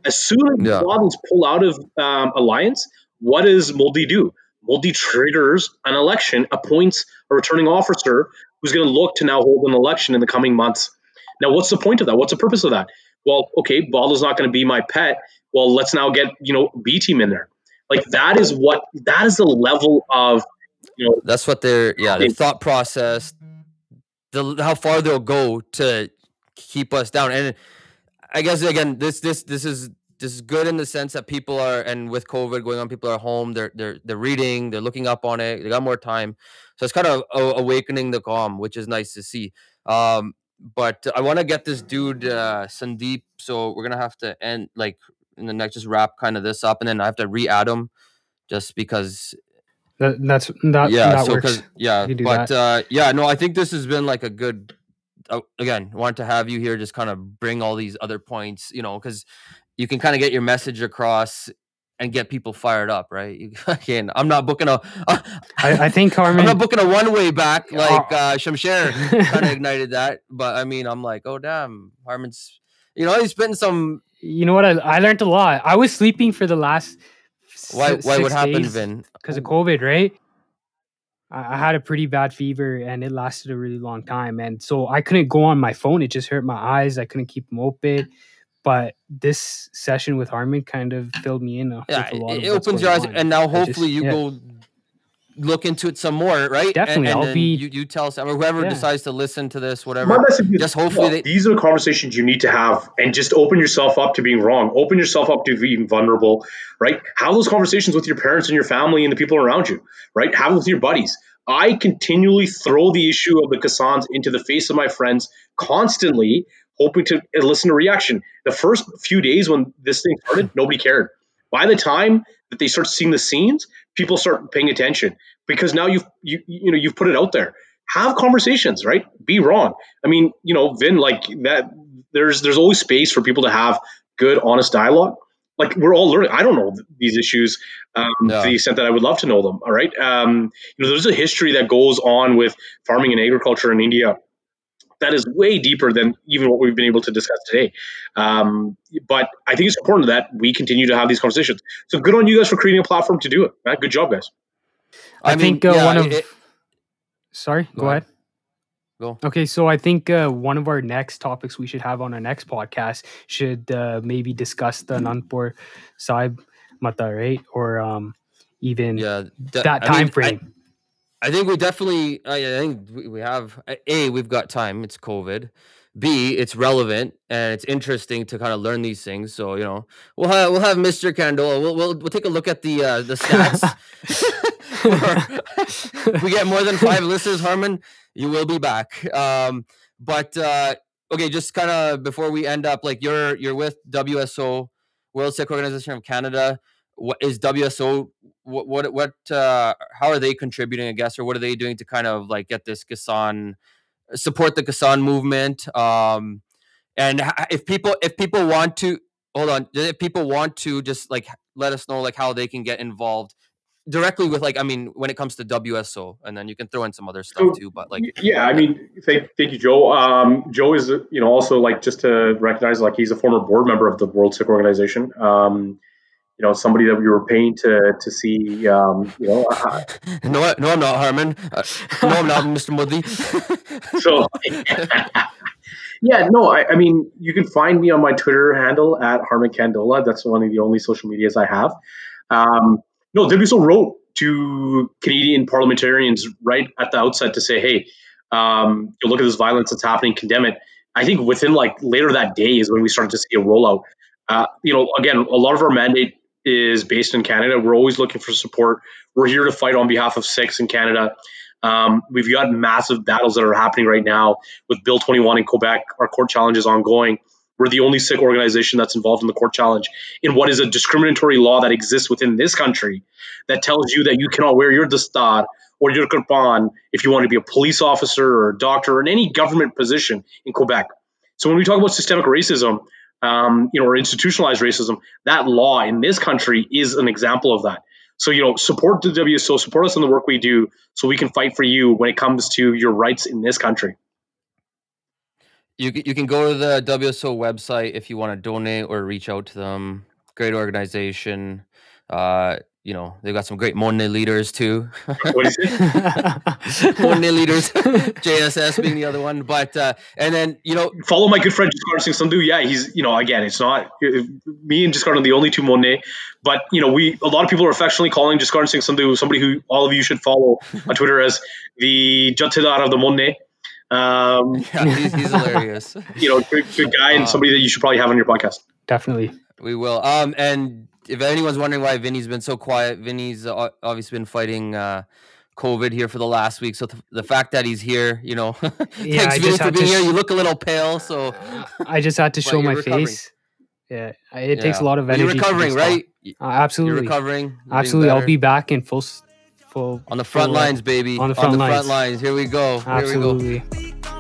As soon as Yeah. pull out of um, alliance, what does Modi do? Modi triggers an election, appoints a returning officer who's going to look to now hold an election in the coming months. Now, what's the point of that? What's the purpose of that? Well, okay, Badal's not going to be my pet. Well, let's now get you know B team in there. Like that is what that is the level of you know that's what their yeah their thought process, the how far they'll go to keep us down. And I guess again, this this this is this is good in the sense that people are and with COVID going on, people are home. They're they're they're reading, they're looking up on it. They got more time, so it's kind of a- awakening the calm, which is nice to see. Um, but I want to get this dude uh, Sandeep, so we're gonna have to end like in then I just wrap kind of this up, and then I have to re-add them just because That, that's that. yeah that so works. yeah You can do but uh yeah no i think this has been like a good uh, again wanted to have you here just kind of bring all these other points you know because you can kind of get your message across and get people fired up right you *laughs* again i'm not booking a I, I *laughs* think Carmen. i'm not booking a one-way back like Uh, uh shamsher kind of *laughs* ignited that but i mean i'm like oh damn Harman's you know he's been some you know what? I, I learned a lot. I was sleeping for the last. why why what happened vin Because of COVID, right? I, I had a pretty bad fever and it lasted a really long time, and so I couldn't go on my phone. It just hurt my eyes. I couldn't keep them open. But this session with Harman kind of filled me in. uh, yeah with a lot it, opens your eyes on. and now just- hopefully you yeah. go look into it some more right And- Definitely, and, I'll then be- you, you tell some or whoever Yeah. decides to listen to this My whatever message is, Just hopefully look, they- these are conversations you need to have, and just open yourself up to being wrong. Open yourself up to being vulnerable, right? Have those conversations with your parents and your family and the people around you, right? Have it with your buddies. I continually throw the issue of the Kisans into the face of my friends constantly, hoping to listen to reaction. The first few days when this thing started, nobody cared. By the time that they start seeing the scenes, people start paying attention because now you've you you know you've put it out there. Have conversations, right? Be wrong. I mean, you know, Vin, like that. There's there's always space for people to have good, honest dialogue. Like we're all learning. I don't know these issues um, Yeah. to the extent that I would love to know them. All right. Um, you know, there's a history that goes on with farming and agriculture in India that is way deeper than even what we've been able to discuss today. Um, but I think it's important that we continue to have these conversations. So good on you guys for creating a platform to do it. Man. Good job, guys. I, mean, think uh, yeah, one of. it- sorry, Go go, ahead. ahead. Go. Okay, so I think uh, one of our next topics we should have on our next podcast should uh, maybe discuss the Anandpur Sahib Mata, right? Or um, even yeah de- that I time mean, I- frame. I think we definitely. I I think we we have a. We've got time. It's COVID. B, it's relevant and it's interesting to kind of learn these things. So you know, we'll have we'll have Mr. Kandola. We'll we'll, we'll take a look at the uh, the stats. *laughs* we get more than five listeners, Harman, you will be back. Um, but uh, okay, just kind of before we end up, like you're you're with WSO, World Sikh Organization of Canada. What is WSO? What what what? Uh, how are they contributing? I guess, or what are they doing to kind of like get this Kisan support the Kisan movement? Um, and if people if people want to hold on, if people want to just like let us know like how they can get involved directly with like I mean when it comes to WSO, and then you can throw in some other stuff so, too. But like yeah, I mean thank thank you, Joe. Um, Joe is you know also like just to recognize like he's a former board member of the World Sikh Organization. Um, you know somebody that we were paying to to see. Um, you know, uh, *laughs* no, no, I'm not Harman. Uh, no, I'm not Mr. Modi. *laughs* so. *laughs* yeah, no, I, I, mean, you can find me on my Twitter handle at Harman Kandola. That's one of the only social medias I have. Um, no, WSO wrote to Canadian parliamentarians right at the outset to say, hey, um, look at this violence that's happening, condemn it. I think within like later that day is when we started to see a rollout. Uh, you know, again, a lot of our mandate is based in Canada. We're always looking for support. We're here to fight on behalf of Sikhs in Canada. Um, we've got massive battles that are happening right now with Bill 21 in Quebec. Our court challenge is ongoing. We're the only Sikh organization that's involved in the court challenge in what is a discriminatory law that exists within this country that tells you that you cannot wear your dastar or your kirpan if you want to be a police officer or a doctor or in any government position in Quebec. So when we talk about systemic racism, um, you know, or institutionalized racism, that law in this country is an example of that. So, you know, support the WSO, support us in the work we do so we can fight for you when it comes to your rights in this country. You, you can go to the WSO website if you want to donate or reach out to them. Great organization. Uh, you know, they've got some great Monne leaders too. What is it? Monne leaders, JSS being the other one. But uh, and then you know, follow my good friend Jaskar Singh Sandhu. Yeah, he's you know again, it's not me and Jaskar are the only two Monne, but you know we a lot of people are affectionately calling Jaskar Singh Sandhu somebody who all of you should follow on Twitter as the Jathedar of the Monne. Um, *laughs* yeah, he's, he's *laughs* hilarious. You know, good, good guy and uh, somebody that you should probably have on your podcast. Definitely, we will. Um, and if anyone's wondering why Vinny's been so quiet, Vinny's uh, obviously been fighting uh, COVID here for the last week. So th- the fact that he's here, you know, *laughs* yeah, thanks Vinny for being sh- here. You look a little pale, so I just had to show my recovering. face. Yeah, it yeah. takes a lot of energy. You're recovering, right? Uh, absolutely, You're recovering. You're absolutely, I'll be back in full, full on the front full, lines, baby. On the front, on the lines. front lines. Here we go. Absolutely. Here we go.